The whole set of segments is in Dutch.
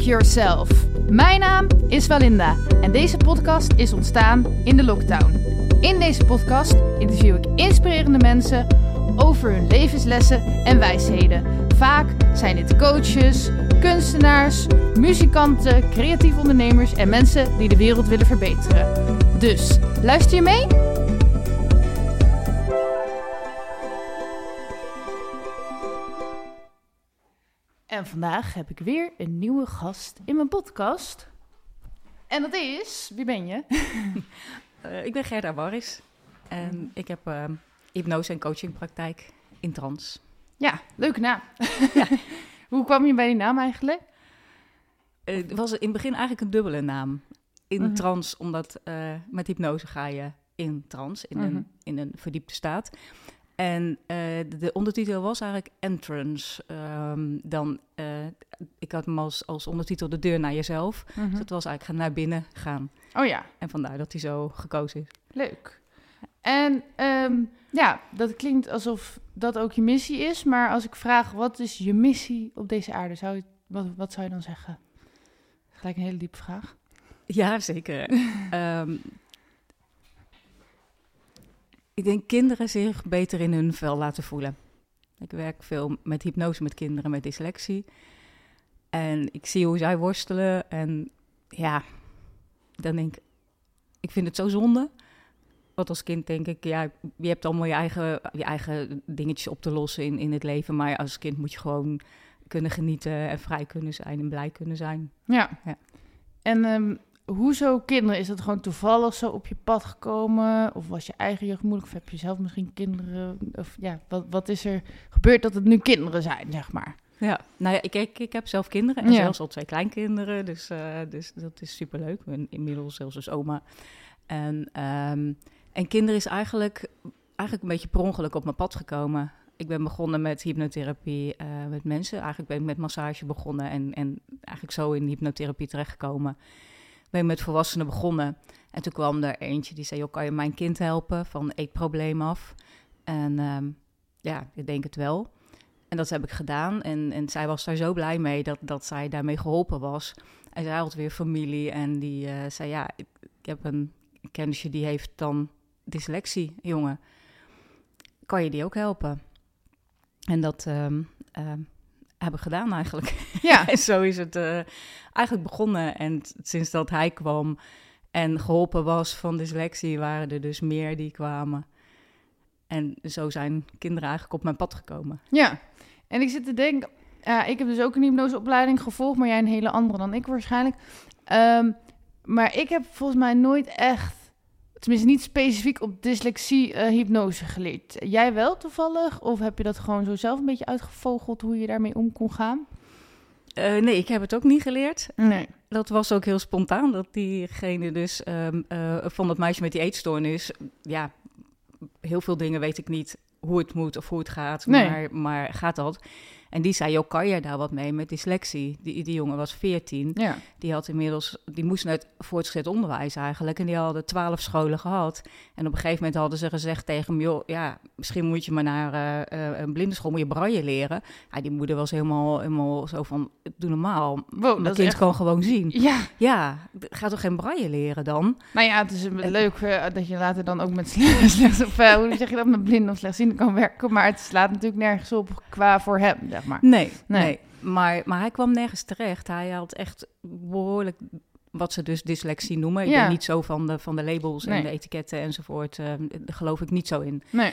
Yourself. Mijn naam is Valinda en deze podcast is ontstaan in de lockdown. In deze podcast interview ik inspirerende mensen over hun levenslessen en wijsheden. Vaak zijn dit coaches, kunstenaars, muzikanten, creatieve ondernemers en mensen die de wereld willen verbeteren. Dus luister je mee? En vandaag heb ik weer een nieuwe gast in mijn podcast. En dat is, wie ben je? Uh, ik ben Gerda Warris en ik heb uh, hypnose- en coachingpraktijk in trans. Ja, leuke naam. Ja. Hoe kwam je bij die naam eigenlijk? Uh, het was in het begin eigenlijk een dubbele naam. In mm trans, omdat met hypnose ga je in trans, in, een, in een verdiepte staat. En uh, de, de, ondertitel was eigenlijk Entrance. Um, dan, uh, ik had hem als, als ondertitel De deur naar jezelf. Mm -hmm. Dus het was eigenlijk gaan naar binnen gaan. Oh ja. En vandaar dat hij zo gekozen is. Leuk. En um, ja, dat klinkt alsof dat ook je missie is. Maar als ik vraag, wat is je missie op deze aarde? Zou je, wat, wat zou je dan zeggen? Gelijk een hele diepe vraag. Ja, zeker. um, ik denk kinderen zich beter in hun vel laten voelen. Ik werk veel met hypnose met kinderen met dyslexie. En ik zie hoe zij worstelen. En ja, dan denk ik, ik vind het zo zonde. Want als kind denk ik, ja, je hebt allemaal je eigen, je eigen dingetjes op te lossen in, in het leven. Maar als kind moet je gewoon kunnen genieten en vrij kunnen zijn en blij kunnen zijn. Ja. ja. En um, hoezo kinderen? Is dat gewoon toevallig zo op je pad gekomen? Of was je eigen jeugd moeilijk? Of heb je zelf misschien kinderen? Of ja, wat, wat is er gebeurd dat het nu kinderen zijn, zeg maar? Ja, nou ja, ik, ik, ik heb zelf kinderen en ja. zelfs al twee kleinkinderen. Dus, uh, dus dat is superleuk. Ik ben inmiddels zelfs als oma. En, um, en kinderen is eigenlijk, eigenlijk een beetje per ongeluk op mijn pad gekomen. Ik ben begonnen met hypnotherapie uh, met mensen. Eigenlijk ben ik met massage begonnen en, en eigenlijk zo in hypnotherapie terechtgekomen ben met volwassenen begonnen. En toen kwam er eentje die zei, joh, kan je mijn kind helpen van eetprobleem af? En um, ja, ik denk het wel. En dat heb ik gedaan. En, en zij was daar zo blij mee dat, dat zij daarmee geholpen was. En zij had weer familie en die uh, zei, ja, ik, heb een kennisje die heeft dan dyslexie, jongen. Kan je die ook helpen? En dat um, um, hebben gedaan eigenlijk. Ja. en zo is het uh, eigenlijk begonnen. En sinds dat hij kwam en geholpen was van dyslexie, waren er dus meer die kwamen. En zo zijn kinderen eigenlijk op mijn pad gekomen. Ja, en ik zit te denken, uh, ik heb dus ook een hypnoseopleiding gevolgd, maar jij een hele andere dan ik waarschijnlijk. Um, maar ik heb volgens mij nooit echt, tenminste niet specifiek op dyslexie uh, hypnose geleerd. Jij wel toevallig? Of heb je dat gewoon zo zelf een beetje uitgevogeld hoe je daarmee om kon gaan? Uh, nee, ik heb het ook niet geleerd. Nee. Dat was ook heel spontaan, dat diegene dus um, uh, van dat meisje met die eetstoornis... Ja, heel veel dingen weet ik niet hoe het moet of hoe het gaat, Nee. maar, maar gaat dat? En die zei, joh, kan je daar wat mee met dyslexie? Die, die jongen was 14. Ja. Die had inmiddels, die moest naar het voortgezet onderwijs eigenlijk. En die hadden twaalf scholen gehad. En op een gegeven moment hadden ze gezegd tegen hem, joh, ja, misschien moet je maar naar uh, een blindenschool, moet je braille leren. Ja, die moeder was helemaal, helemaal zo van, doe normaal. Wow, dat kind echt... kan gewoon zien. Ja, Ja, ga toch geen braille leren dan? nou ja, het is leuk uh, dat je later dan ook met sle- slechts, of uh, hoe zeg je dat, met blinden of slechtzienden kan werken. Maar het slaat natuurlijk nergens op qua voor hem, zeg maar. Nee, Nee. nee. Maar, maar hij kwam nergens terecht. Hij had echt behoorlijk wat ze dus dyslexie noemen. Ik Ja. ben niet zo van de, van de labels Nee. en de etiketten enzovoort. eh, daar geloof ik niet zo in. Nee.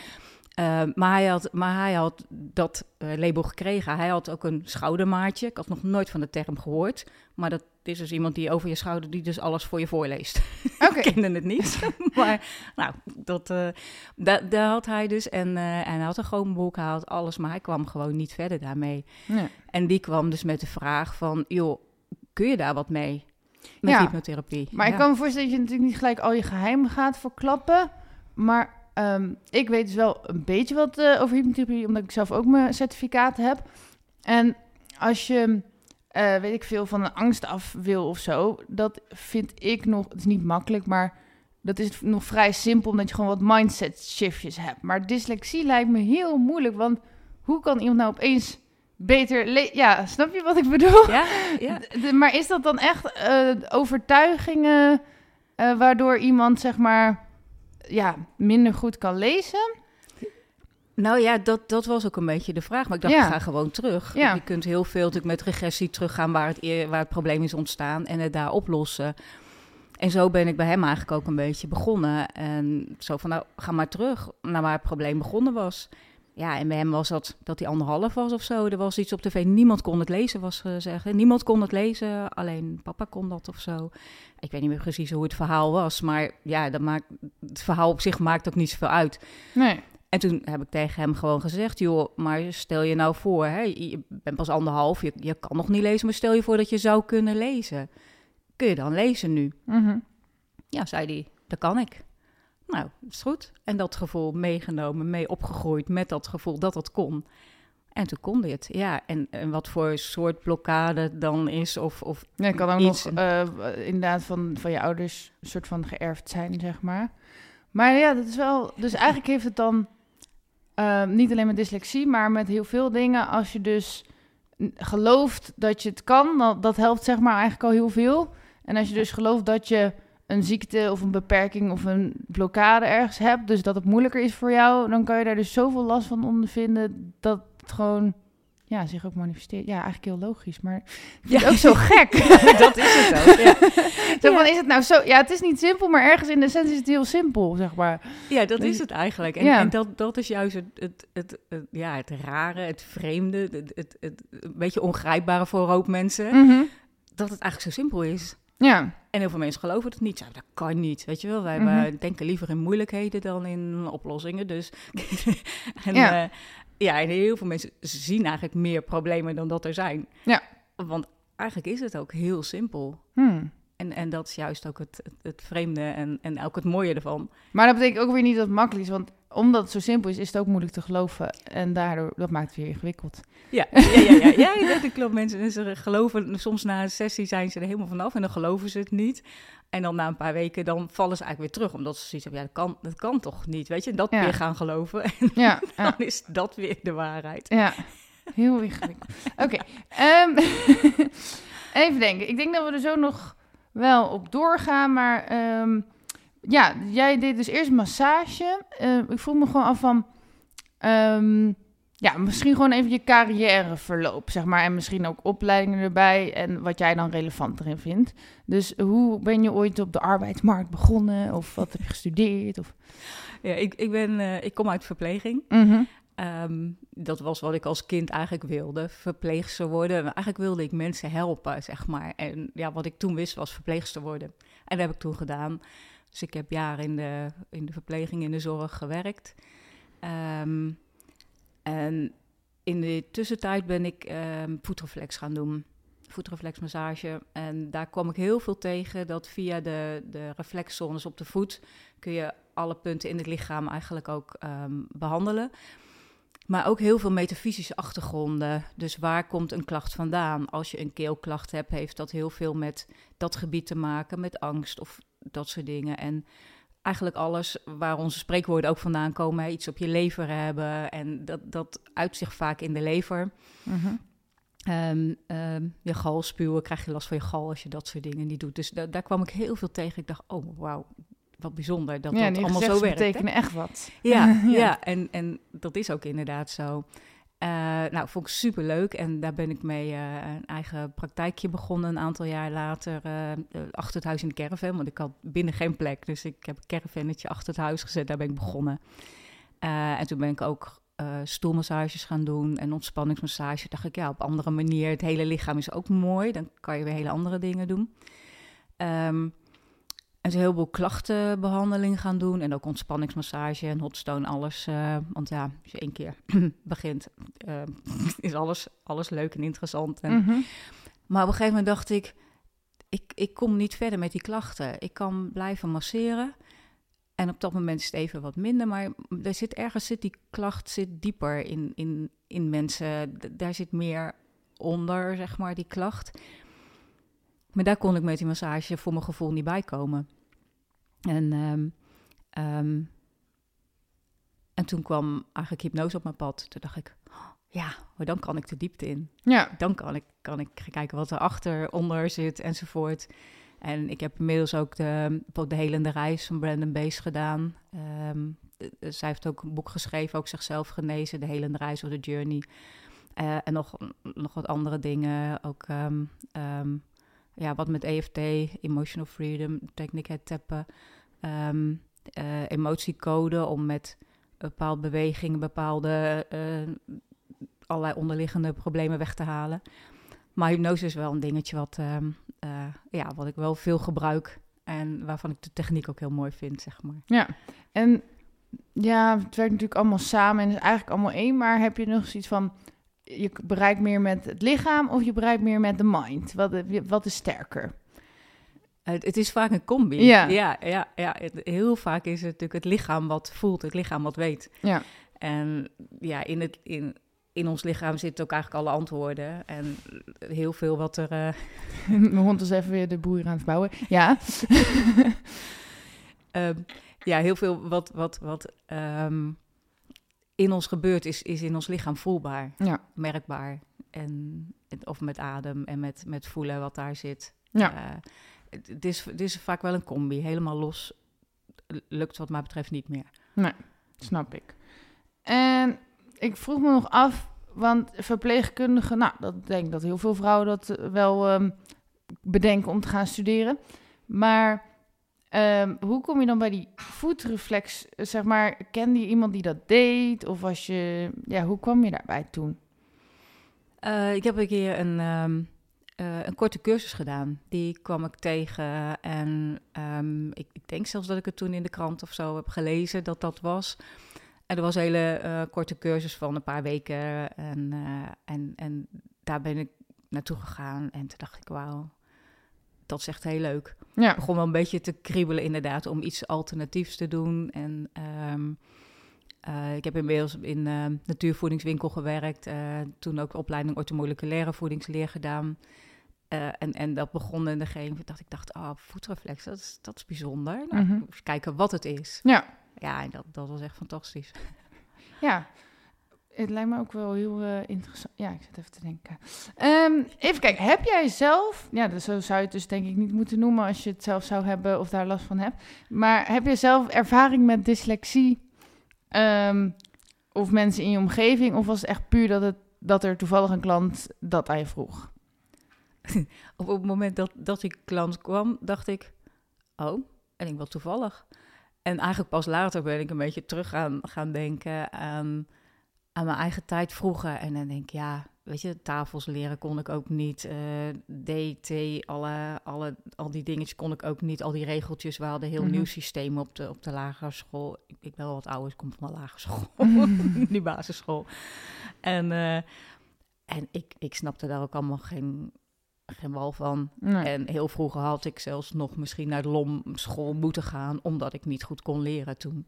Eh, maar, hij had, maar hij had dat eh, label gekregen. Hij had ook een schoudermaatje. Ik had nog nooit van de term gehoord. Maar dat is dus iemand die over je schouder, die dus alles voor je voorleest. Oké. Ik kende het niet. maar nou, dat, eh da- daar had hij dus. En, eh, en hij had een gewoon boek, hij had alles. Maar hij kwam gewoon niet verder daarmee. Nee. En die kwam dus met de vraag van, joh, kun je daar wat mee? Met Ja. hypnotherapie. Maar ik kan me voorstellen dat je natuurlijk niet gelijk al je geheimen gaat verklappen. Maar ehm, ik weet dus wel een beetje wat eh, over hypnotherapie, omdat ik zelf ook mijn certificaat heb. En als je, eh, weet ik veel, van een angst af wil of zo, dat vind ik nog, het is niet makkelijk, maar dat is nog vrij simpel, omdat je gewoon wat mindset shiftjes hebt. Maar dyslexie lijkt me heel moeilijk, want hoe kan iemand nou opeens beter... Ja, snap je wat ik bedoel? Ja, ja. maar is dat dan echt uh, overtuigingen uh, waardoor iemand, zeg maar, ja, minder goed kan lezen? Nou ja, dat, dat was ook een beetje de vraag. Maar ik dacht, ja. ik ga gewoon terug. Ja. Je kunt heel veel natuurlijk met regressie teruggaan waar het, waar het probleem is ontstaan en het daar oplossen. En zo ben ik bij hem eigenlijk ook een beetje begonnen. En zo van, nou, ga maar terug naar waar het probleem begonnen was. Ja, en bij hem was dat dat hij anderhalf was of zo. Er was iets op tv. Niemand kon het lezen, was gezegd. Niemand kon het lezen, alleen papa kon dat of zo. Ik weet niet meer precies hoe het verhaal was. Maar ja, dat maakt, het verhaal op zich maakt ook niet zoveel uit. Nee. En toen heb ik tegen hem gewoon gezegd: joh, maar stel je nou voor, hè, je bent pas anderhalf, je, je kan nog niet lezen, maar stel je voor dat je zou kunnen lezen. Kun je dan lezen nu? Mm Ja, zei hij, dat kan ik. Nou, is goed. En dat gevoel meegenomen, mee opgegroeid met dat gevoel dat het kon. En toen kon dit, ja. En, en wat voor soort blokkade dan is of, of ja, kan ook nog uh, inderdaad van, van je ouders een soort van geërfd zijn, zeg maar. Maar ja, dat is wel... Dus eigenlijk heeft het dan uh, niet alleen met dyslexie, maar met heel veel dingen. Als je dus gelooft dat je het kan, dat, dat helpt zeg maar eigenlijk al heel veel. En als je dus gelooft dat je een ziekte of een beperking of een blokkade ergens hebt, dus dat het moeilijker is voor jou, dan kan je daar dus zoveel last van ondervinden dat het gewoon ja, zich ook manifesteert. Ja, eigenlijk heel logisch, maar ja. ook zo gek. dat is het ook. Ja. Zo van, is het nou zo? Ja, het is niet simpel, maar ergens in de essentie is het heel simpel, zeg maar. Ja, dat is het eigenlijk. En, ja. en dat, dat is juist het, het, het, ja, het rare, het vreemde, het, het, het, een beetje ongrijpbare voor een hoop mensen. Mhm. Dat het eigenlijk zo simpel is. Ja. En heel veel mensen geloven het niet. dat kan niet, weet je wel. Wij mm denken liever in moeilijkheden dan in oplossingen. Dus en, ja. Uh, ja, en heel veel mensen zien eigenlijk meer problemen dan dat er zijn. Ja. Want eigenlijk is het ook heel simpel. Hmm. En, en dat is juist ook het, het, vreemde en, en ook het mooie ervan. Maar dat betekent ook weer niet dat het makkelijk is. Want omdat het zo simpel is, is het ook moeilijk te geloven. En daardoor, dat maakt het weer ingewikkeld. Ja, ja, ja, ja, ja, ja dat klopt. Mensen ze geloven, soms na een sessie zijn ze er helemaal vanaf en dan geloven ze het niet. En dan na een paar weken, dan vallen ze eigenlijk weer terug. Omdat ze zoiets hebben, ja, dat kan, dat kan toch niet, weet je. Dat weer gaan geloven. En ja, dan is dat weer de waarheid. Ja, heel ingewikkeld. Oké, ehm, even denken. Ik denk dat we er zo nog wel op doorgaan, maar... Ehm, ja, jij deed dus eerst massage. Uh, ik voel me gewoon af van... Um, ja, misschien gewoon even je carrièreverloop, zeg maar. En misschien ook opleidingen erbij en wat jij dan relevant erin vindt. Dus hoe ben je ooit op de arbeidsmarkt begonnen? Of wat heb je gestudeerd? Of... Ja, ik, ik, ben, uh, ik kom uit verpleging. Mm um, dat was wat ik als kind eigenlijk wilde, verpleegster worden. Eigenlijk wilde ik mensen helpen, zeg maar. En ja, wat ik toen wist was verpleegster worden. En dat heb ik toen gedaan. Dus ik heb jaren in de, in de verpleging, in de zorg gewerkt. Um, en in de tussentijd ben ik um, voetreflex gaan doen. Voetreflexmassage. En daar kwam ik heel veel tegen dat via de, de reflexzones op de voet kun je alle punten in het lichaam eigenlijk ook behandelen. Maar ook heel veel metafysische achtergronden. Dus waar komt een klacht vandaan? Als je een keelklacht hebt, heeft dat heel veel met dat gebied te maken, met angst of dat soort dingen. En eigenlijk alles waar onze spreekwoorden ook vandaan komen, iets op je lever hebben. En dat, dat uit zich vaak in de lever. Mm je gal spuwen, krijg je last van je gal als je dat soort dingen niet doet. Dus daar kwam ik heel veel tegen. Ik dacht, oh wauw, wat bijzonder dat dat allemaal zo werkt. Ja, betekenen echt wat. Ja, ja. ja. En, en dat is ook inderdaad zo. Uh, nou, vond ik super leuk en daar ben ik mee uh, een eigen praktijkje begonnen een aantal jaar later. Uh, achter het huis in de caravan, want ik had binnen geen plek. Dus ik heb een caravannetje achter het huis gezet, daar ben ik begonnen. en toen ben ik ook stoelmassages gaan doen en ontspanningsmassage. Dacht ik, ja, op andere manier. Het hele lichaam is ook mooi, dan kan je weer hele andere dingen doen. Um, en ze heel veel klachtenbehandeling gaan doen. En ook ontspanningsmassage en hotstone, alles. Uh, want ja, als je één keer begint, uh, is alles, alles leuk en interessant. En, mm -hmm. Maar op een gegeven moment dacht ik, ik, ik kom niet verder met die klachten. Ik kan blijven masseren. En op dat moment is het even wat minder. Maar er zit ergens zit die klacht zit dieper in, in, in mensen. Daar zit meer onder, zeg maar, die klacht. Maar daar kon ik met die massage voor mijn gevoel niet bij komen. En, um, um, en toen kwam eigenlijk hypnose op mijn pad. Toen dacht ik, ja, maar dan kan ik de diepte in. Ja. Dan kan ik, kan ik kijken wat erachter, onder zit enzovoort. En ik heb inmiddels ook de, de helende reis van Brandon Bees gedaan. Um, zij heeft ook een boek geschreven, ook zichzelf genezen, de helende reis of de journey. Uh, en nog, nog wat andere dingen, ook um, um, ja, wat met EFT, Emotional Freedom, techniek het tappen, um, uh, emotiecode om met bepaalde bewegingen, bepaalde uh, allerlei onderliggende problemen weg te halen. Maar hypnose is wel een dingetje wat, uh, ja, wat ik wel veel gebruik en waarvan ik de techniek ook heel mooi vind, zeg maar. Ja, en ja, het werkt natuurlijk allemaal samen en is eigenlijk allemaal één, maar heb je nog zoiets van, je bereikt meer met het lichaam of je bereikt meer met de mind? Wat, wat is sterker? Het, het, is vaak een combi. Ja. Ja, ja, ja. Heel vaak is het natuurlijk het lichaam wat voelt, het lichaam wat weet. Ja. En ja, in, het, in, in ons lichaam zitten ook eigenlijk alle antwoorden. En heel veel wat er... Uh... Mijn hond is even weer de boer aan het bouwen. Ja. um, ja, heel veel wat, wat, wat um, in ons gebeurt is, is in ons lichaam voelbaar. Ja. Merkbaar. En, of met adem en met, met voelen wat daar zit. Ja. Uh, het, is, het is vaak wel een combi. Helemaal los lukt wat mij betreft niet meer. Nee, snap ik. En ik vroeg me nog af, want verpleegkundigen, nou, dat denk ik dat heel veel vrouwen dat wel um, bedenken om te gaan studeren. Maar um, hoe kom je dan bij die voetreflex? Zeg maar, kende je iemand die dat deed? Of was je, ja, hoe kwam je daarbij toen? Uh, ik heb een keer een, um, uh, een korte cursus gedaan. Die kwam ik tegen en ik, ik denk zelfs dat ik het toen in de krant of zo heb gelezen dat dat was. En er was een hele uh, korte cursus van een paar weken. En, en, en daar ben ik naartoe gegaan. En toen dacht ik, wauw, dat is echt heel leuk. Ja. Ik begon wel een beetje te kriebelen inderdaad om iets alternatiefs te doen. En um, uh, ik heb inmiddels in uh, natuurvoedingswinkel gewerkt. toen ook opleiding ortomoleculaire voedingsleer gedaan. en, en dat begon in de gegeven dacht ik dacht, oh, voetreflex, dat is, dat is bijzonder. Nou, Mhm. eens kijken wat het is. Ja. Ja, en dat, dat was echt fantastisch. Ja, het lijkt me ook wel heel uh, interessant. Ja, ik zit even te denken. Um, even kijken, heb jij zelf, ja, dus zo zou je het dus denk ik niet moeten noemen als je het zelf zou hebben of daar last van hebt. Maar heb je zelf ervaring met dyslexie um, of mensen in je omgeving? Of was het echt puur dat, het, dat er toevallig een klant dat aan je vroeg? op het moment dat, dat die klant kwam, dacht ik, oh, en ik wel toevallig. En eigenlijk pas later ben ik een beetje terug gaan, gaan denken aan, aan mijn eigen tijd vroeger. En dan denk ik, ja, weet je, tafels leren kon ik ook niet. Uh, DT, alle, alle, al die dingetjes kon ik ook niet. Al die regeltjes, we hadden een heel mm -hmm. nieuw systeem op de, op de lagere school. Ik, ik ben wel wat ouder, ik kom van de lagere school, die basisschool. En, uh, en ik, ik snapte daar ook allemaal geen, geen wal van. Nee. En heel vroeger had ik zelfs nog misschien naar de LOM school moeten gaan, omdat ik niet goed kon leren toen.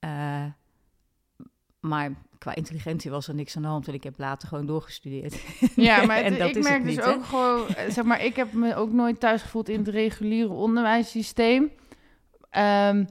Uh, maar qua intelligentie was er niks aan de hand, en ik heb later gewoon doorgestudeerd. Ja, maar het, en dat ik is merk het dus ook gewoon, eh, zeg maar, ik heb me ook nooit thuis gevoeld in het reguliere onderwijssysteem. Um,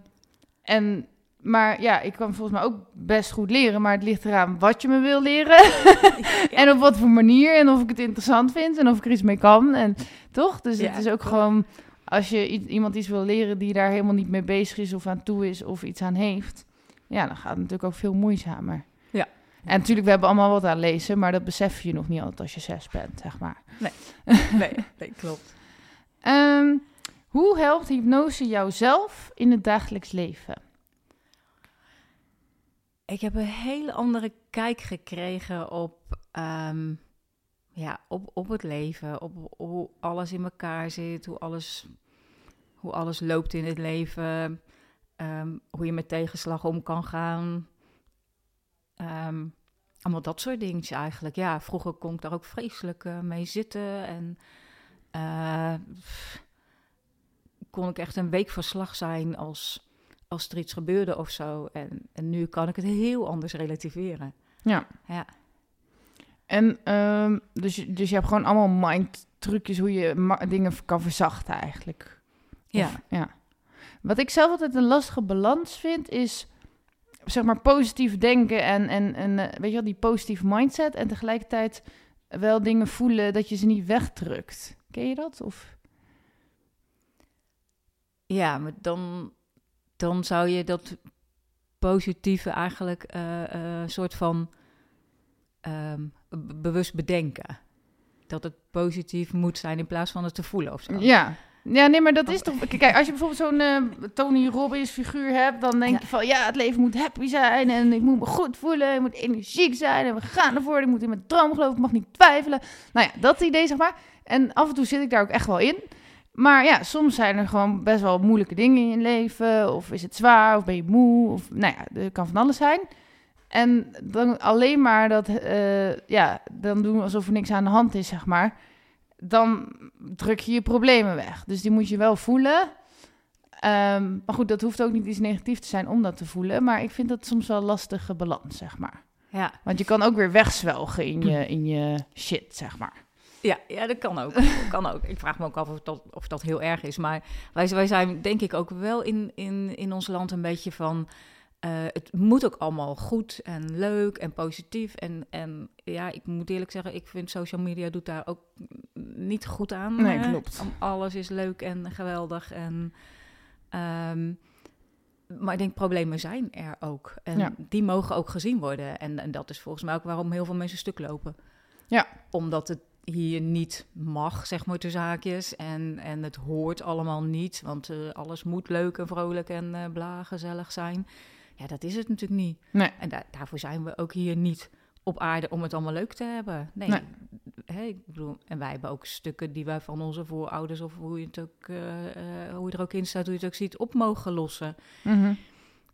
en maar ja, ik kan volgens mij ook best goed leren, maar het ligt eraan wat je me wil leren. en op wat voor manier en of ik het interessant vind en of ik er iets mee kan. En toch? Dus Ja, het is ook gewoon, als je iemand iets wil leren die daar helemaal niet mee bezig is of aan toe is of iets aan heeft, ja, dan gaat het natuurlijk ook veel moeizamer. Ja. En natuurlijk, we hebben allemaal wat aan lezen, maar dat besef je nog niet altijd als je zes bent, zeg maar. Nee, nee, klopt. Ehm, hoe helpt hypnose jouzelf in het dagelijks leven? Ik heb een hele andere kijk gekregen op, ehm, ja, op, op het leven, op hoe alles in elkaar zit, hoe alles, hoe alles loopt in het leven, ehm, hoe je met tegenslag om kan gaan. Ehm, allemaal dat soort dingen eigenlijk. Ja, vroeger kon ik daar ook vreselijk eh, mee zitten en eh, pff, kon ik echt een week verslag zijn als, als er iets gebeurde of zo. En, en nu kan ik het heel anders relativeren. Ja. Ja. En ehm, dus, je- dus je hebt gewoon allemaal mind trucjes hoe je dingen kan verzachten eigenlijk. Ja. Ja. Wat ik zelf altijd een lastige balans vind is zeg maar positief denken en, en, en eh, weet je wel, die positieve mindset en tegelijkertijd wel dingen voelen dat je ze niet wegdrukt. Ken je dat? Of? Ja, maar dan, dan zou je dat positieve eigenlijk een uh, uh, soort van um, bewust bedenken. Dat het positief moet zijn in plaats van het te voelen of zo. Ja, ja, nee, maar dat is toch... Kijk, als je bijvoorbeeld zo'n uh, Tony Robbins figuur hebt... dan denk je van, ja, het leven moet happy zijn... en ik moet me goed voelen, ik moet energiek zijn... en we gaan ervoor, ik moet in mijn droom geloven... ik mag niet twijfelen. Nou ja, dat idee, zeg maar. En af en toe zit ik daar ook echt wel in. Maar ja, soms zijn er gewoon best wel moeilijke dingen in je leven... of is het zwaar, of ben je moe, of... nou ja, er kan van alles zijn... En dan alleen maar dat, uh, ja, dan doen we alsof er niks aan de hand is, zeg maar dan druk je je problemen weg. Dus die moet je wel voelen. Um, maar goed, dat hoeft ook niet iets negatiefs te zijn om dat te voelen. Maar ik vind dat soms wel een lastige balans, zeg maar. Ja. Want je kan ook weer wegzwelgen in je, in je shit, zeg maar. Ja, ja, dat kan ook. dat kan ook. Ik vraag me ook af of dat, of dat heel erg is. Maar wij, wij zijn denk ik ook wel in, in, in ons land een beetje van... Uh, het moet ook allemaal goed en leuk en positief. En, en ja, ik moet eerlijk zeggen, ik vind social media doet daar ook niet goed aan. Nee, klopt. Alles is leuk en geweldig. En, um, maar ik denk, problemen zijn er ook. En Ja. die mogen ook gezien worden. En, en dat is volgens mij ook waarom heel veel mensen stuk lopen. Ja. Omdat het hier niet mag, zeg maar, de zaakjes. En, en het hoort allemaal niet, want eh, alles moet leuk en vrolijk en eh bla, gezellig zijn. Ja, dat is het natuurlijk niet. Nee. En daar daarvoor zijn we ook hier niet op aarde om het allemaal leuk te hebben. Nee, Nee. Ik bedoel, en wij hebben ook stukken die wij van onze voorouders, of hoe je het ook, eh, eh, hoe je er ook in staat, hoe je het ook ziet, op mogen lossen. Mhm.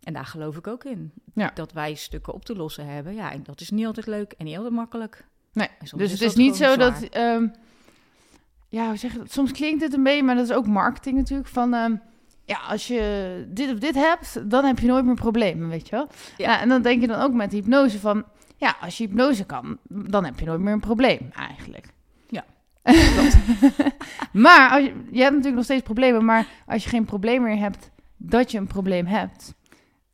En daar geloof ik ook in. Ja. Dat wij stukken op te lossen hebben. Ja, en dat is niet altijd leuk en niet altijd makkelijk. Nee, Dus is het is niet zo dat. ehm, ja, hoe zeg je dat? Soms klinkt het een beetje, maar dat is ook marketing natuurlijk. Van ehm, ja, als je dit of dit hebt, dan heb je nooit meer problemen, weet je wel. Ja. Ja. en dan denk je dan ook met hypnose van. Ja, als je hypnose kan, dan heb je nooit meer een probleem, eigenlijk. Ja, maar als je, je hebt natuurlijk nog steeds problemen, maar als je geen probleem meer hebt dat je een probleem hebt,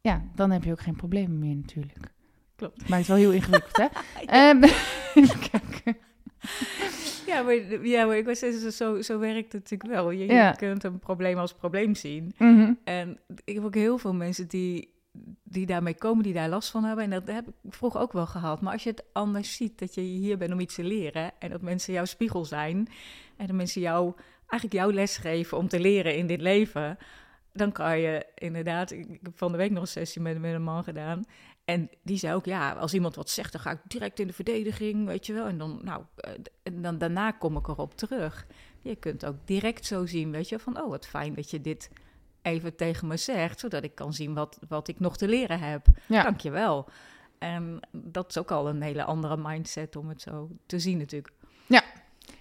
ja, dan heb je ook geen problemen meer natuurlijk. Klopt. Maakt het wel heel ingewikkeld, hè? Ehm, even kijken. Ja, maar, ja, maar ik was zo, zo werkt het natuurlijk wel. Je, kunt een probleem als probleem zien. Mhm. En ik heb ook heel veel mensen die, die daarmee komen, die daar last van hebben. En dat heb ik vroeger ook wel gehad. Maar als je het anders ziet, dat je hier bent om iets te leren... en dat mensen jouw spiegel zijn... en dat mensen jou, eigenlijk jouw les geven om te leren in dit leven... dan kan je inderdaad... Ik ik heb van de week nog een sessie met, met een man gedaan... En die zei ook, ja, als iemand wat zegt, dan ga ik direct in de verdediging, weet je wel. En dan, nou, eh, en dan daarna kom ik erop terug. Je kunt ook direct zo zien, weet je, van, oh, wat fijn dat je dit even tegen me zegt, zodat ik kan zien wat, wat ik nog te leren heb. Ja. Dank je wel. En dat is ook al een hele andere mindset om het zo te zien natuurlijk.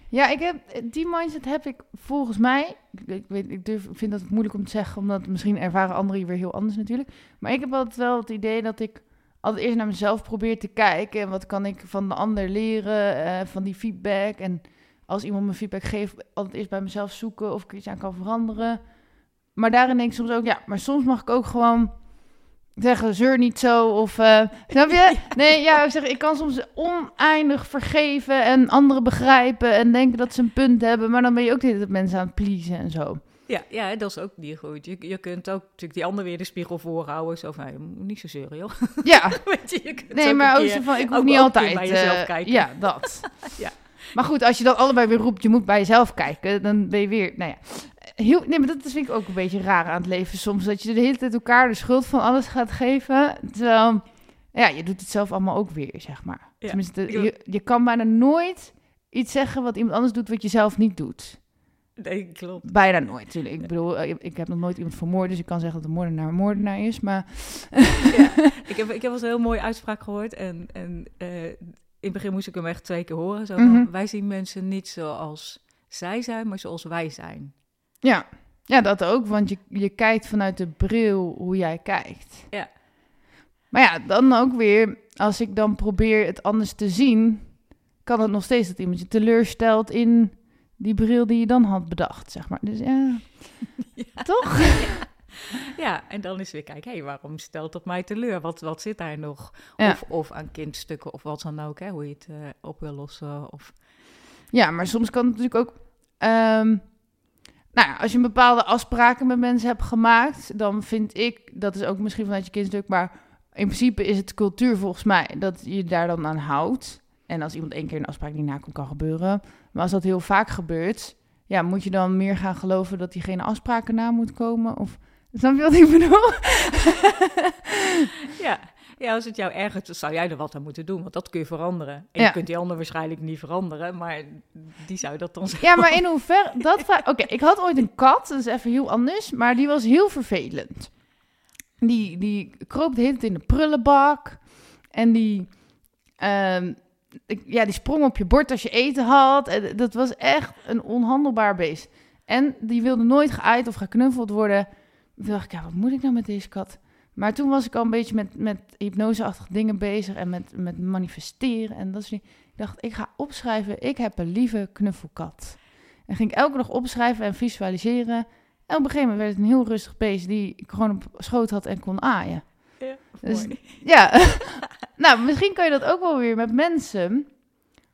Ja, ik heb, die mindset heb ik volgens mij. Ik, weet, ik durf, ik vind dat moeilijk om te zeggen, omdat misschien ervaren anderen hier weer heel anders natuurlijk. Maar ik heb altijd wel het idee dat ik altijd eerst naar mezelf probeer te kijken. En wat kan ik van de ander leren, eh, van die feedback. En als iemand me feedback geeft, altijd eerst bij mezelf zoeken of ik iets aan kan veranderen. Maar daarin denk ik soms ook, ja, maar soms mag ik ook gewoon zeggen, zeur niet zo. Of, eh, snap je? Nee, ja, ik zeg, ik kan soms oneindig vergeven en anderen begrijpen en denken dat ze een punt hebben. Maar dan ben je ook hele tijd mensen aan het pleasen en zo. Ja, ja, dat is ook niet goed. Je, je kunt ook natuurlijk die ander weer de spiegel voorhouden. Zo van, je moet niet zo zeuren, joh. Ja, Weet je, je kunt nee, ook maar ook keer- zo van, ik hoef ook- niet ook altijd... bij jezelf eh, kijken. Ja, dat. Ja. Maar goed, als je dan allebei weer roept, je moet bij jezelf kijken, dan ben je weer, nou ja. Heel, nee, maar dat vind ik ook een beetje raar aan het leven soms. Dat je de hele tijd elkaar de schuld van alles gaat geven. Terwijl, ja, je doet het zelf allemaal ook weer, zeg maar. Ja. Tenminste, je, je kan bijna nooit iets zeggen wat iemand anders doet wat je zelf niet doet. Nee, klopt. Bijna nooit, natuurlijk. Ik bedoel, eh, ik heb nog nooit iemand vermoord, dus ik kan zeggen dat een moordenaar een moordenaar is. Maar Ik heb, ik heb wel eens een heel mooie uitspraak gehoord. En, en eh, in het begin moest ik hem echt twee keer horen. Zo Mhm. Wij zien mensen niet zoals zij zijn, maar zoals wij zijn. ja, ja dat ook, want je, je kijkt vanuit de bril hoe jij kijkt. Ja. Maar ja, dan ook weer, als ik dan probeer het anders te zien, kan het nog steeds dat iemand je teleurstelt in die bril die je dan had bedacht, zeg maar. Dus ja, Ja. toch? ja, en dan is weer kijken, hé, hey, waarom stelt dat mij teleur? Wat, wat zit daar nog? Of, of aan kindstukken of wat dan ook, hè, hoe je het uh, op wil lossen. Of... Ja, maar soms kan het natuurlijk ook... Um, nou ja, als je een bepaalde afspraken met mensen hebt gemaakt, dan vind ik, dat is ook misschien vanuit je kindstuk, maar in principe is het cultuur volgens mij dat je daar dan aan houdt. En als iemand één keer een afspraak niet nakomt, kan gebeuren. Maar als dat heel vaak gebeurt, ja, moet je dan meer gaan geloven dat diegene afspraken na moet komen? Of snap je wat ik bedoel? ja. ja, als het jou ergert, zou jij er wat aan moeten doen, want dat kun je veranderen. En je kunt die ander waarschijnlijk niet veranderen, maar die zou dat dan zeggen. Ja, maar in hoeverre... Dat Oké, ik had ooit een kat, dat is even heel anders, maar die was heel vervelend. Die, die kroop de hele tijd in de prullenbak en die... Um, ja, die sprong op je bord als je eten had. Dat was echt een onhandelbaar beest. En die wilde nooit geaaid of geknuffeld worden. Toen dacht ik, ja, wat moet ik nou met deze kat? Maar toen was ik al een beetje met, met hypnoseachtige dingen bezig en met, met manifesteren. En dat is, ik dacht, ik ga opschrijven, ik heb een lieve knuffelkat. En ging ik elke dag opschrijven en visualiseren. En op een gegeven moment werd het een heel rustig beest die ik gewoon op schoot had en kon aaien. Ja, dus, ja. nou, misschien kan je dat ook wel weer met mensen.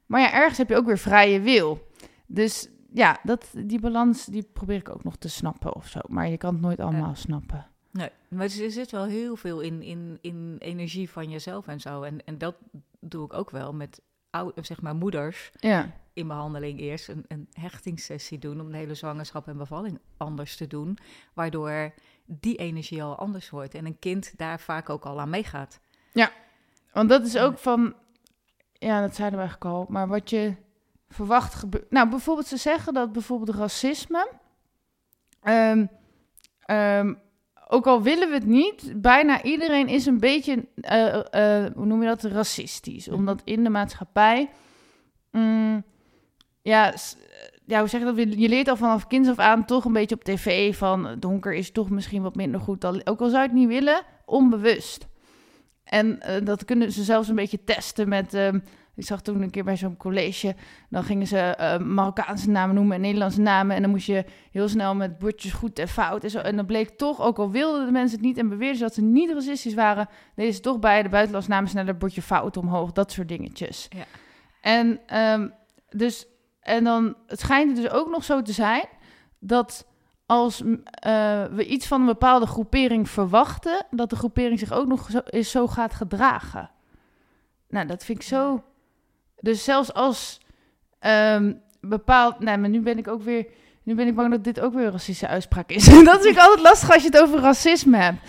Maar ja, ergens heb je ook weer vrije wil. Dus ja, dat, die balans die probeer ik ook nog te snappen of zo. Maar je kan het nooit allemaal snappen. Nee, maar er zit wel heel veel in, in, in energie van jezelf en zo. En, en dat doe ik ook wel met oude, zeg maar moeders. Ja. In behandeling eerst een, een hechtingssessie doen om de hele zwangerschap en bevalling anders te doen. Waardoor die energie al anders wordt. En een kind daar vaak ook al aan meegaat. Ja, want dat is ook van... Ja, dat zeiden we eigenlijk al. Maar wat je verwacht gebeurt... Nou, bijvoorbeeld ze zeggen dat bijvoorbeeld racisme... Um, um, ook al willen we het niet, bijna iedereen is een beetje, uh, uh, hoe noem je dat, racistisch. Omdat in de maatschappij, mm, ja, ja, hoe zeg je dat? Je leert al vanaf kinds af aan toch een beetje op tv van donker is toch misschien wat minder goed. Dan, ook al zou je het niet willen, onbewust. En uh, dat kunnen ze zelfs een beetje testen met. Uh, ik zag toen een keer bij zo'n college, dan gingen ze uh, Marokkaanse namen noemen en Nederlandse namen. En dan moest je heel snel met bordjes goed en fout en zo. En dan bleek toch, ook al wilden de mensen het niet en beweerden ze dat ze niet racistisch waren, deden ze toch bij de buitenlandse namen sneller bordje fout omhoog, dat soort dingetjes. Ja. En um, dus en dan, het schijnt dus ook nog zo te zijn dat als uh, we iets van een bepaalde groepering verwachten, dat de groepering zich ook nog zo, is, zo gaat gedragen. Nou, dat vind ik zo. Dus zelfs als um, bepaald. Nou, maar nu ben ik ook weer. Nu ben ik bang dat dit ook weer een racistische uitspraak is. dat vind ik altijd lastig als je het over racisme hebt.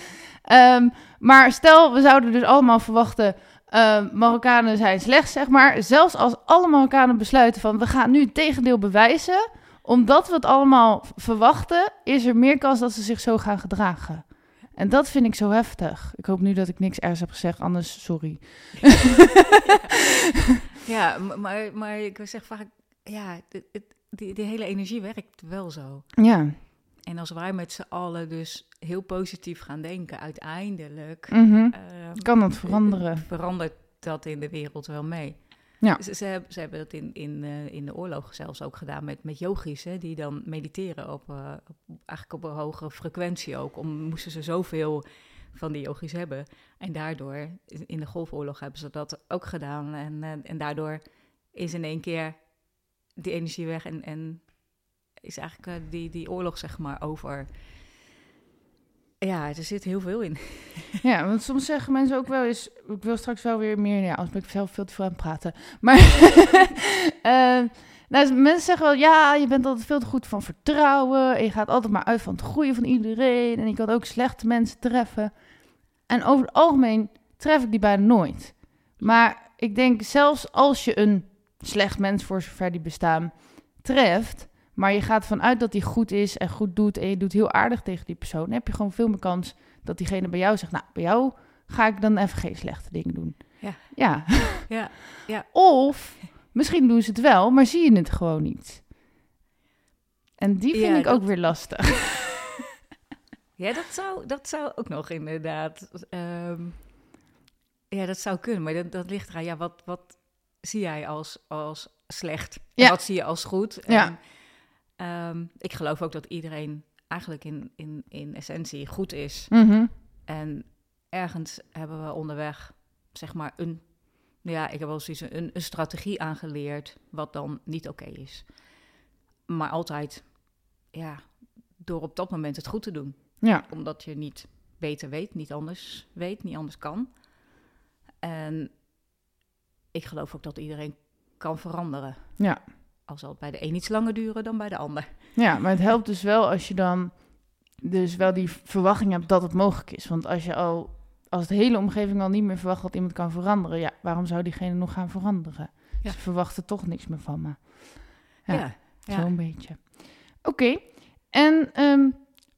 Um, maar stel, we zouden dus allemaal verwachten uh, Marokkanen zijn slecht, zeg maar. Zelfs als alle Marokkanen besluiten van we gaan nu het tegendeel bewijzen, omdat we het allemaal verwachten, is er meer kans dat ze zich zo gaan gedragen. En dat vind ik zo heftig. Ik hoop nu dat ik niks ergens heb gezegd, anders sorry. ja, maar, maar ik zeg vaak, ja, die, die hele energie werkt wel zo. Ja. En als wij met z'n allen dus heel positief gaan denken, uiteindelijk mm kan dat veranderen. Verandert dat in de wereld wel mee. Ja. Ze, ze, hebben, ze hebben dat in, in, uh, in de oorlog zelfs ook gedaan met, met yogis, hè, die dan mediteren op, uh, op, eigenlijk op een hoge frequentie ook. Om, moesten ze zoveel van die yogis hebben. En daardoor, in de Golfoorlog hebben ze dat ook gedaan. En, en daardoor is in één keer die energie weg en, en is eigenlijk uh, die, die oorlog zeg maar over. Ja, er zit heel veel in. Ja, want soms zeggen mensen ook wel eens... Ik wil straks wel weer meer... Ja, als ben ik zelf veel te veel aan praten. Maar uh, nou, mensen zeggen wel... Ja, je bent altijd veel te goed van vertrouwen. En je gaat altijd maar uit van het goede van iedereen. En je kan ook slechte mensen treffen. En over het algemeen tref ik die bijna nooit. Maar ik denk zelfs als je een slecht mens, voor zover die bestaan, treft maar je gaat vanuit dat hij goed is en goed doet en je doet heel aardig tegen die persoon, dan heb je gewoon veel meer kans dat diegene bij jou zegt, nou, bij jou ga ik dan even geen slechte dingen doen. Ja. Ja. Ja. ja. Of misschien doen ze het wel, maar zie je het gewoon niet. En die vind ik ook weer lastig. ja, dat zou, dat zou ook nog inderdaad. Um, ja, dat zou kunnen, maar dat, dat ligt eraan. Ja, wat, wat zie jij als, als slecht? En ja. wat zie je als goed? Ja. Um, ik geloof ook dat iedereen eigenlijk in, in, in essentie goed is. Mhm. En ergens hebben we onderweg, zeg maar, een, ja, ik heb wel zoiets, een, een strategie aangeleerd, wat dan niet oké is. Maar altijd, ja, door op dat moment het goed te doen. Ja. Omdat je niet beter weet, niet anders weet, niet anders kan. En ik geloof ook dat iedereen kan veranderen. Ja. Al zal het bij de een iets langer duren dan bij de ander. Ja, maar het helpt dus wel als je dan dus wel die verwachting hebt dat het mogelijk is. Want als je al, als de hele omgeving al niet meer verwacht dat iemand kan veranderen, ja, waarom zou diegene nog gaan veranderen? Ja. Ze verwachten toch niks meer van me. Ja, Ja, ja. Zo'n beetje. Oké, en ehm,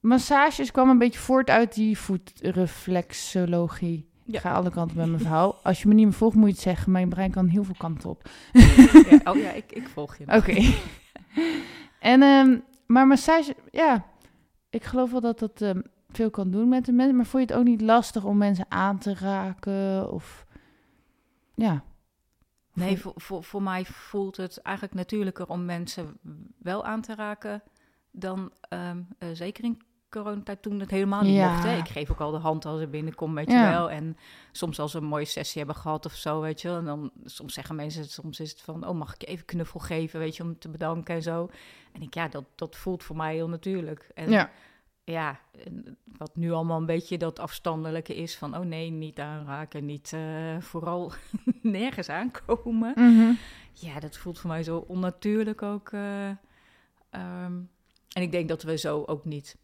massages kwam een beetje voort uit die voetreflexologie. Ik ga alle kanten met mijn verhaal. Als je me niet meer volgt, moet je het zeggen. Mijn brein kan heel veel kanten op. Ja, oh ja, ik, ik volg je. Oké. en, ehm, maar massage, ja, ik geloof wel dat dat ehm, veel kan doen met de mensen. Maar vond je het ook niet lastig om mensen aan te raken? Of, ja. Nee, voor, voor, voor mij voelt het eigenlijk natuurlijker om mensen wel aan te raken dan ehm, eh, zeker in coronatijd toen het helemaal niet Ja. mocht. Hè. Ik geef ook al de hand als ze binnenkom, weet Ja. je wel. En soms als we een mooie sessie hebben gehad of zo, weet je wel. En dan soms zeggen mensen, soms is het van, oh mag ik je even knuffel geven, weet je, om te bedanken en zo. En ik, ja, dat, dat voelt voor mij heel natuurlijk. En Ja. ja, en wat nu allemaal een beetje dat afstandelijke is van, oh nee, niet aanraken, niet eh, vooral nergens aankomen. Mhm. Ja, dat voelt voor mij zo onnatuurlijk ook. eh, ehm, en ik denk dat we zo ook niet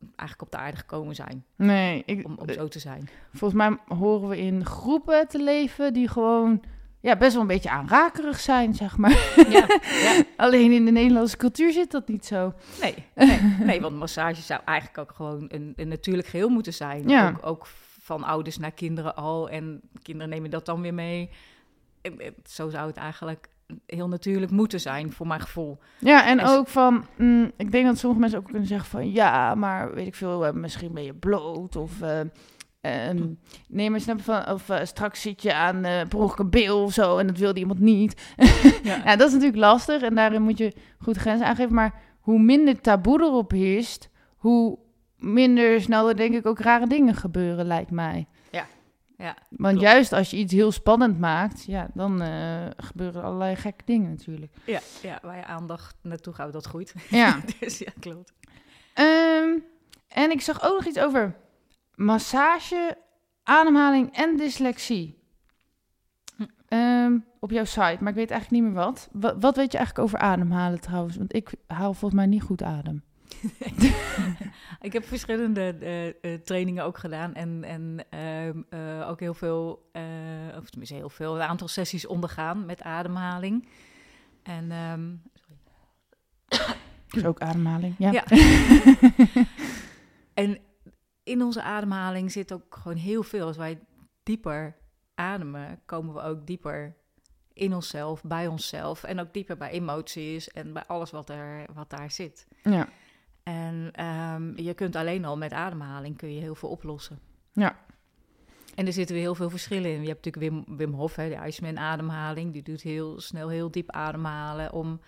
eigenlijk op de aarde gekomen zijn, Nee, ik, om, om zo te zijn. volgens mij horen we in groepen te leven die gewoon ja, best wel een beetje aanrakerig zijn, zeg maar. Ja, ja. Alleen in de Nederlandse cultuur zit dat niet zo. Nee, nee, nee, want massage zou eigenlijk ook gewoon een, een natuurlijk geheel moeten zijn. Ja. Ook, ook van ouders naar kinderen al. En kinderen nemen dat dan weer mee. En, en zo zou het eigenlijk heel natuurlijk moeten zijn, voor mijn gevoel. Ja, en En- ook van, mm, ik denk dat sommige mensen ook kunnen zeggen van, ja, maar weet ik veel, eh, misschien ben je bloot of, eh, ehm, nee, maar snap van, of eh, straks zit je aan per een bil of zo en dat wilde iemand niet. Ja. Ja, dat is natuurlijk lastig en daarin moet je goed grenzen aangeven, maar hoe minder taboe erop heerst, hoe minder snel er denk ik ook rare dingen gebeuren, lijkt mij. Ja, Want klopt. juist als je iets heel spannend maakt, ja, dan eh, gebeuren allerlei gekke dingen natuurlijk. ja, ja, waar je aandacht naartoe gaat, dat groeit. Ja. dus ja, klopt. Ehm, en ik zag ook nog iets over massage, ademhaling en dyslexie. Hm. Ehm, op jouw site, maar ik weet eigenlijk niet meer wat. wat. Wat weet je eigenlijk over ademhalen trouwens? Want ik haal volgens mij niet goed adem. Ik heb verschillende eh, eh, trainingen ook gedaan en, en ehm, eh, ook heel veel, of tenminste heel veel, een aantal sessies ondergaan met ademhaling. En ehm, Dus ook ademhaling, ja. Ja. En in onze ademhaling zit ook gewoon heel veel. Als wij dieper ademen, komen we ook dieper in onszelf, bij onszelf. En ook dieper bij emoties en bij alles wat, er, wat daar zit. ja. En ehm, je kunt alleen al met ademhaling kun je heel veel oplossen. Ja. En er zitten weer heel veel verschillen in. Je hebt natuurlijk Wim, Wim Hof, hè, de IJsman-ademhaling. Die doet heel snel heel diep ademhalen om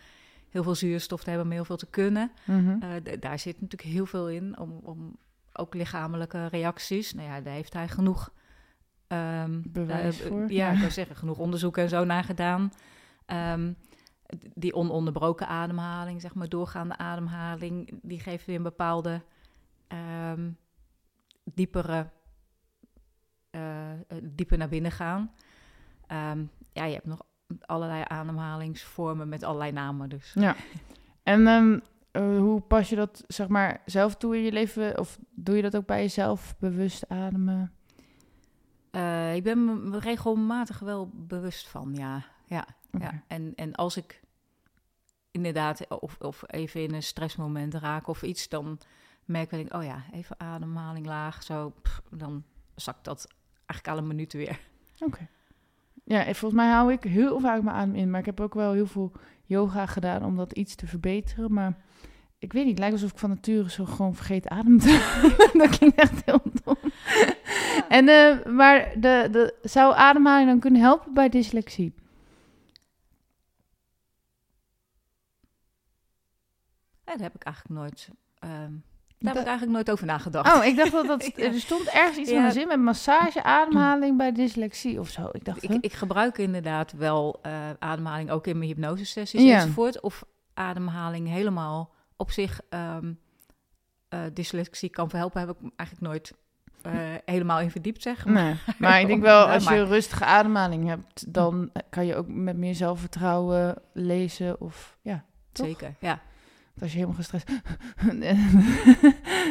heel veel zuurstof te hebben, om heel veel te kunnen. Mhm. Eh, daar zit natuurlijk heel veel in, om, om ook lichamelijke reacties. Nou ja, daar heeft hij genoeg ehm, Bewijs voor, Ja, ja. ik zou zeggen, genoeg onderzoek en zo naar gedaan. Ehm, die ononderbroken ademhaling, zeg maar, doorgaande ademhaling, die geeft weer een bepaalde ehm, diepere, eh, dieper naar binnen gaan. Ehm, ja, je hebt nog allerlei ademhalingsvormen met allerlei namen, dus. Ja. En ehm, eh, hoe pas je dat zeg maar zelf toe in je leven? Of doe je dat ook bij jezelf, bewust ademen? Ik ben me regelmatig wel bewust van, ja. Ja, ja. En, en als ik inderdaad of, of even in een stressmoment raak of iets, dan merk ik, oh ja, even ademhaling laag, zo, pff, dan zakt dat eigenlijk al een minuut weer. Oké. Ja, en volgens mij hou ik heel vaak mijn adem in. Maar ik heb ook wel heel veel yoga gedaan om dat iets te verbeteren. Maar ik weet niet, het lijkt alsof ik van nature zo gewoon vergeet adem te dat klinkt echt heel dom. En, eh, maar de, de, zou ademhaling dan kunnen helpen bij dyslexie? Dat heb ik eigenlijk nooit ehm, Daar heb ik eigenlijk nooit over nagedacht. Oh, ik dacht dat dat... Er stond ergens iets ja. van zin met massage, ademhaling bij dyslexie of zo. Ik dacht... Ik, ik gebruik inderdaad wel uh, ademhaling ook in mijn hypnosesessies ja. enzovoort. Of ademhaling helemaal op zich um, uh, dyslexie kan verhelpen, heb ik eigenlijk nooit uh, helemaal in verdiept, zeg maar. Nee, maar ik denk wel, als je rustige ademhaling hebt, dan kan je ook met meer zelfvertrouwen lezen of ja. Toch? Zeker, ja. Als je helemaal gestrest...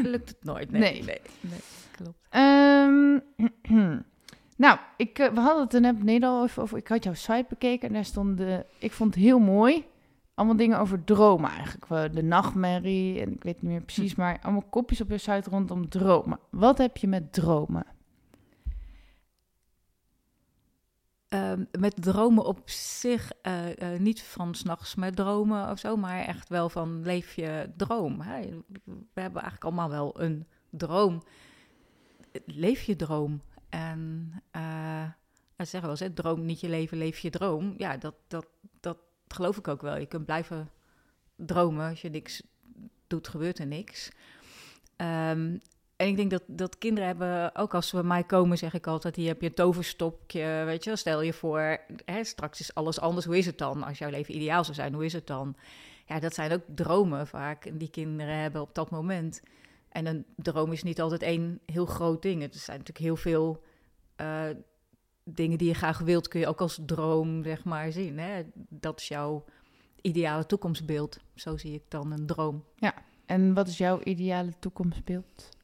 Lukt het nooit, nee. Nee, nee, nee klopt. Um, nou, ik, uh, we hadden het er net beneden al over, over, ik had jouw site bekeken en daar stond, ik vond het heel mooi, allemaal dingen over dromen eigenlijk. De nachtmerrie en ik weet niet meer precies, hm. maar allemaal kopjes op je site rondom dromen. Wat heb je met dromen? Um, met dromen op zich, uh, uh, niet van s'nachts met dromen of zo, maar echt wel van leef je droom. Hè? We hebben eigenlijk allemaal wel een droom. Leef je droom. En uh, zeggen wel eens, droom niet je leven, leef je droom. Ja, dat, dat, dat geloof ik ook wel. Je kunt blijven dromen. Als je niks doet, gebeurt er niks. Um, en ik denk dat, dat kinderen hebben, ook als ze bij mij komen, zeg ik altijd: hier heb je een toverstokje. Weet je, stel je voor, hè, straks is alles anders. Hoe is het dan? Als jouw leven ideaal zou zijn, hoe is het dan? Ja, dat zijn ook dromen vaak die kinderen hebben op dat moment. En een droom is niet altijd één heel groot ding. Het zijn natuurlijk heel veel uh, dingen die je graag wilt, kun je ook als droom, zeg maar, zien. Hè? Dat is jouw ideale toekomstbeeld. Zo zie ik dan een droom. Ja, en wat is jouw ideale toekomstbeeld?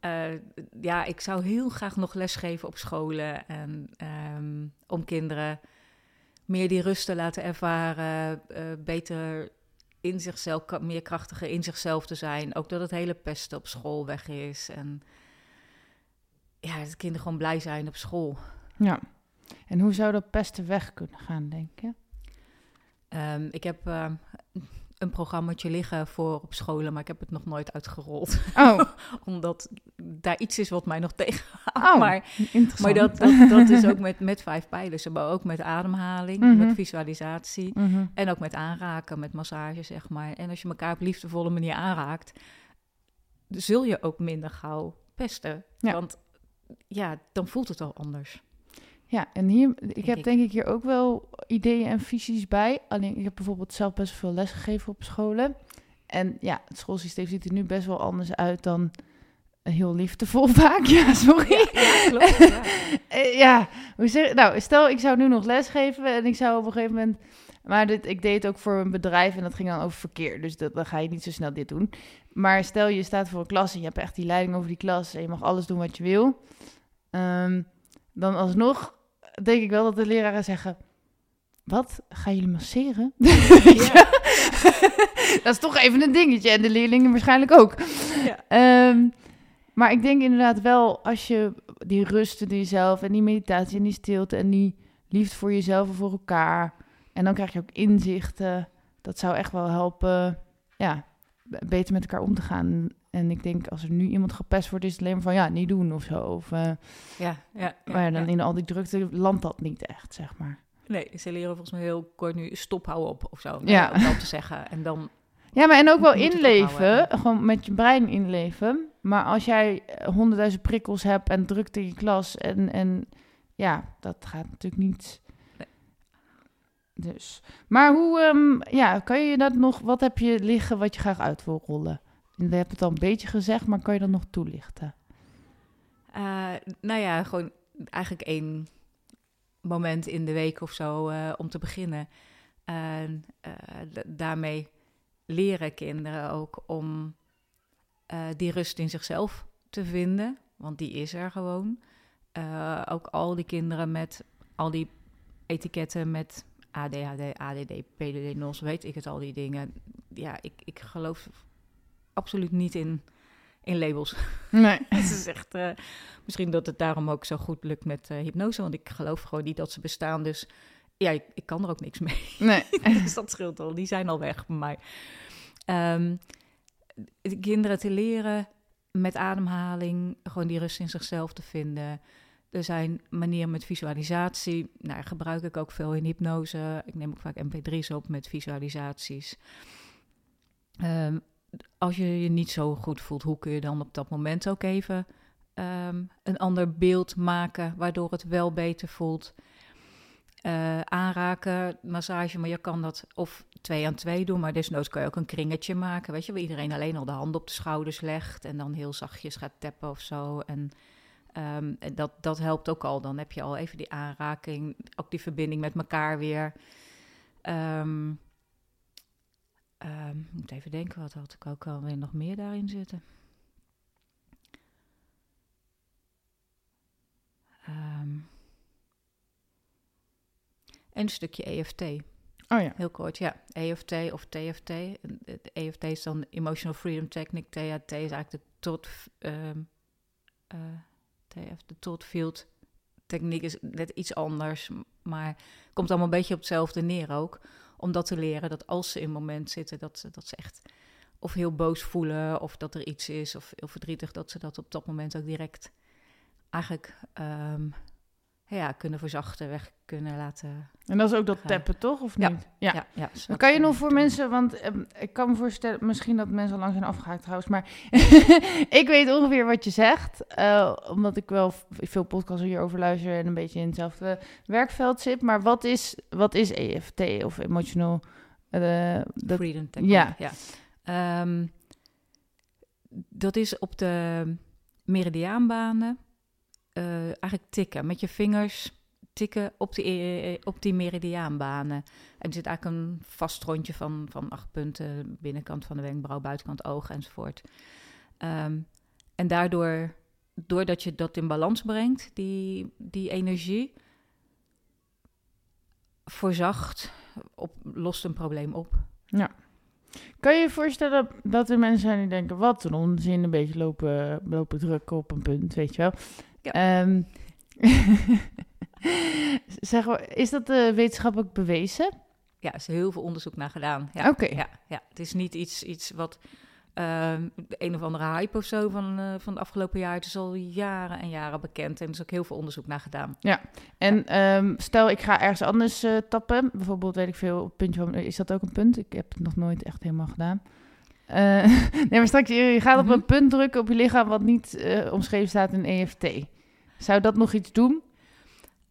Uh, ja, ik zou heel graag nog lesgeven op scholen. En, um, om kinderen meer die rust te laten ervaren. Uh, beter in zichzelf, meer krachtiger in zichzelf te zijn. Ook dat het hele pesten op school weg is. En ja, dat kinderen gewoon blij zijn op school. Ja. En hoe zou dat pesten weg kunnen gaan, denk je? Um, ik heb uh, een programmaatje liggen voor op scholen, maar ik heb het nog nooit uitgerold. Oh. Omdat daar iets is wat mij nog tegenhoudt. Oh, maar maar dat, dat, dat, is ook met, met vijf pijlen. Maar ook met ademhaling, mm -hmm. met visualisatie mm -hmm. en ook met aanraken, met massage, zeg maar. En als je elkaar op liefdevolle manier aanraakt, zul je ook minder gauw pesten. Ja. Want ja, dan voelt het al anders. Ja, en hier, ik heb denk ik hier ook wel ideeën en visies bij. Alleen ik heb bijvoorbeeld zelf best veel les gegeven op scholen. En ja, het schoolsysteem ziet er nu best wel anders uit dan heel liefdevol vaak. Ja, sorry. Ja, klopt. Ja. Eh, ja, hoe zeg Nou, stel ik zou nu nog les geven en ik zou op een gegeven moment... Maar dit, ik deed het ook voor een bedrijf en dat ging dan over verkeer. Dus dat, dan ga je niet zo snel dit doen. Maar stel je staat voor een klas en je hebt echt die leiding over die klas... en je mag alles doen wat je wil... Um, dan alsnog denk ik wel dat de leraren zeggen... Wat? Gaan jullie masseren? Ja. dat is toch even een dingetje. En de leerlingen waarschijnlijk ook. Ja. Um, maar ik denk inderdaad wel, als je die rust in jezelf... en die meditatie en die stilte... en die liefde voor jezelf en voor elkaar... en dan krijg je ook inzichten. Dat zou echt wel helpen... ja, beter met elkaar om te gaan. En ik denk, als er nu iemand gepest wordt, is het alleen maar van ja, niet doen of zo. Of, uh, ja, ja, ja, maar dan in al die drukte landt dat niet echt, zeg maar. Nee, ze leren volgens mij heel kort nu stop, hou op of zo. Ja. Om dat te zeggen. En dan... Ja, maar en ook wel inleven, gewoon met je brein inleven. Maar als jij honderdduizend prikkels hebt en drukt in je klas en, en ja, dat gaat natuurlijk niet... Dus. Maar hoe, um, ja, kan je dat nog, wat heb je liggen wat je graag uit wil rollen? We hebben het al een beetje gezegd, maar kan je dat nog toelichten? Uh, nou ja, gewoon eigenlijk één moment in de week of zo uh, om te beginnen. En uh, daarmee leren kinderen ook om die rust in zichzelf te vinden, want die is er gewoon. ook al die kinderen met al die etiketten met ADHD, ADD, PDD, NOS, weet ik het al die dingen. Ja, ik, ik geloof absoluut niet in, in labels. Nee. het is echt, uh, misschien dat het daarom ook zo goed lukt met uh, hypnose, want ik geloof gewoon niet dat ze bestaan. Dus ja, ik, ik kan er ook niks mee. Nee. dus dat scheelt al, die zijn al weg bij mij. Um, de kinderen te leren met ademhaling, gewoon die rust in zichzelf te vinden. Er zijn manieren met visualisatie. Nou, gebruik ik ook veel in hypnose. Ik neem ook vaak mp3's op met visualisaties. Um, als je je niet zo goed voelt, hoe kun je dan op dat moment ook even ehm, een ander beeld maken, waardoor het wel beter voelt? Uh, aanraken, massage, maar je kan dat of twee aan twee doen, maar desnoods kan je ook een kringetje maken, weet je, waar iedereen alleen al de handen op de schouders legt en dan heel zachtjes gaat tappen of zo. En Ehm, dat, dat helpt ook al. Dan heb je al even die aanraking, ook die verbinding met elkaar weer. Um, um, moet even denken, wat had ik ook alweer nog meer daarin zitten? en een stukje EFT. Oh ja. Heel kort, ja. EFT of TFT. De EFT is dan Emotional Freedom Technique. THT is eigenlijk de tot... Uh, de tot field techniek is net iets anders, maar komt allemaal een beetje op hetzelfde neer ook. Om dat te leren, dat als ze in een moment zitten, dat ze, dat ze echt of heel boos voelen, of dat er iets is, of heel verdrietig, dat ze dat op dat moment ook direct eigenlijk um, ja, kunnen verzachten, weg kunnen laten. En dat is ook dat tappen, toch? Of ja. niet? Ja, ja, ja kan je nog voor mensen, want eh, ik kan me voorstellen, misschien dat mensen al lang zijn afgehaakt trouwens, maar ik weet ongeveer wat je zegt, uh, omdat ik wel veel podcasts hierover luister en een beetje in hetzelfde werkveld zit. Maar wat is, wat is EFT of emotional uh, freedom technique? Ja. ja. Um, dat is op de meridiaanbanen uh, eigenlijk tikken. Met je vingers tikken op die, eh, eh, op die meridiaanbanen. En er zit eigenlijk een vast rondje van, van acht punten. Binnenkant van de wenkbrauw, buitenkant oog enzovoort. Um, en daardoor, doordat je dat in balans brengt, die, die energie, verzacht, op, lost een probleem op. Ja. Kan je je voorstellen dat er mensen zijn die denken: wat een onzin, een beetje lopen, lopen drukken op een punt, weet je wel? Um, zeg, is dat uh, wetenschappelijk bewezen? Ja, er is heel veel onderzoek naar gedaan. Ja, Oké. Ja, ja, het is niet iets, iets wat uh, een of andere hype of zo van, uh, van de afgelopen jaar. Het is al jaren en jaren bekend en er is ook heel veel onderzoek naar gedaan. Ja, en ja. Um, stel ik ga ergens anders uh, tappen, bijvoorbeeld weet ik veel, puntje van, is dat ook een punt? Ik heb het nog nooit echt helemaal gedaan. nee, maar straks, je gaat op mm -hmm. een punt drukken op je lichaam wat niet omschreven staat in EFT. Zou dat nog iets doen?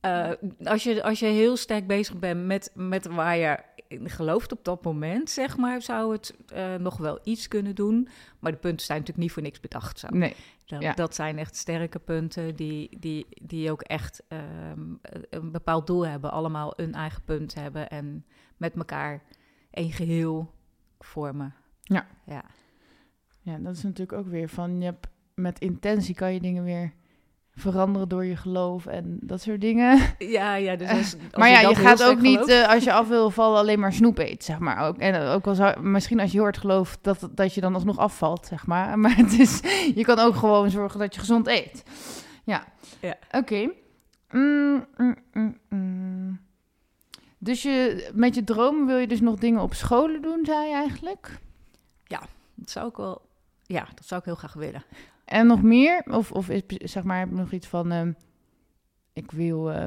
Uh, als, je, als je heel sterk bezig bent met, met waar je in gelooft op dat moment, zeg maar, zou het uh, nog wel iets kunnen doen. Maar de punten zijn natuurlijk niet voor niks bedacht. Zo. Nee. Dat, ja. dat zijn echt sterke punten die, die, die ook echt um, een bepaald doel hebben. Allemaal een eigen punt hebben en met elkaar een geheel vormen. Ja. Ja, ja dat is natuurlijk ook weer van, je hebt, met intentie kan je dingen weer veranderen door je geloof en dat soort dingen. Ja, ja. Dus als, maar ja, je gaat ook niet uh, als je af wil vallen alleen maar snoep eet, zeg maar. Ook, en ook wel zou, misschien als je heel hard gelooft dat, dat je dan alsnog afvalt, zeg maar. Maar het is, je kan ook gewoon zorgen dat je gezond eet. Ja. ja. Oké. Okay. Mm, mm, mm, dus je, met je dromen wil je dus nog dingen op scholen doen, zei je eigenlijk? Ja, dat zou ik wel. Ja, dat zou ik heel graag willen. En nog meer? Of, of is, zeg maar, heb nog iets van... Uh, ik wil uh,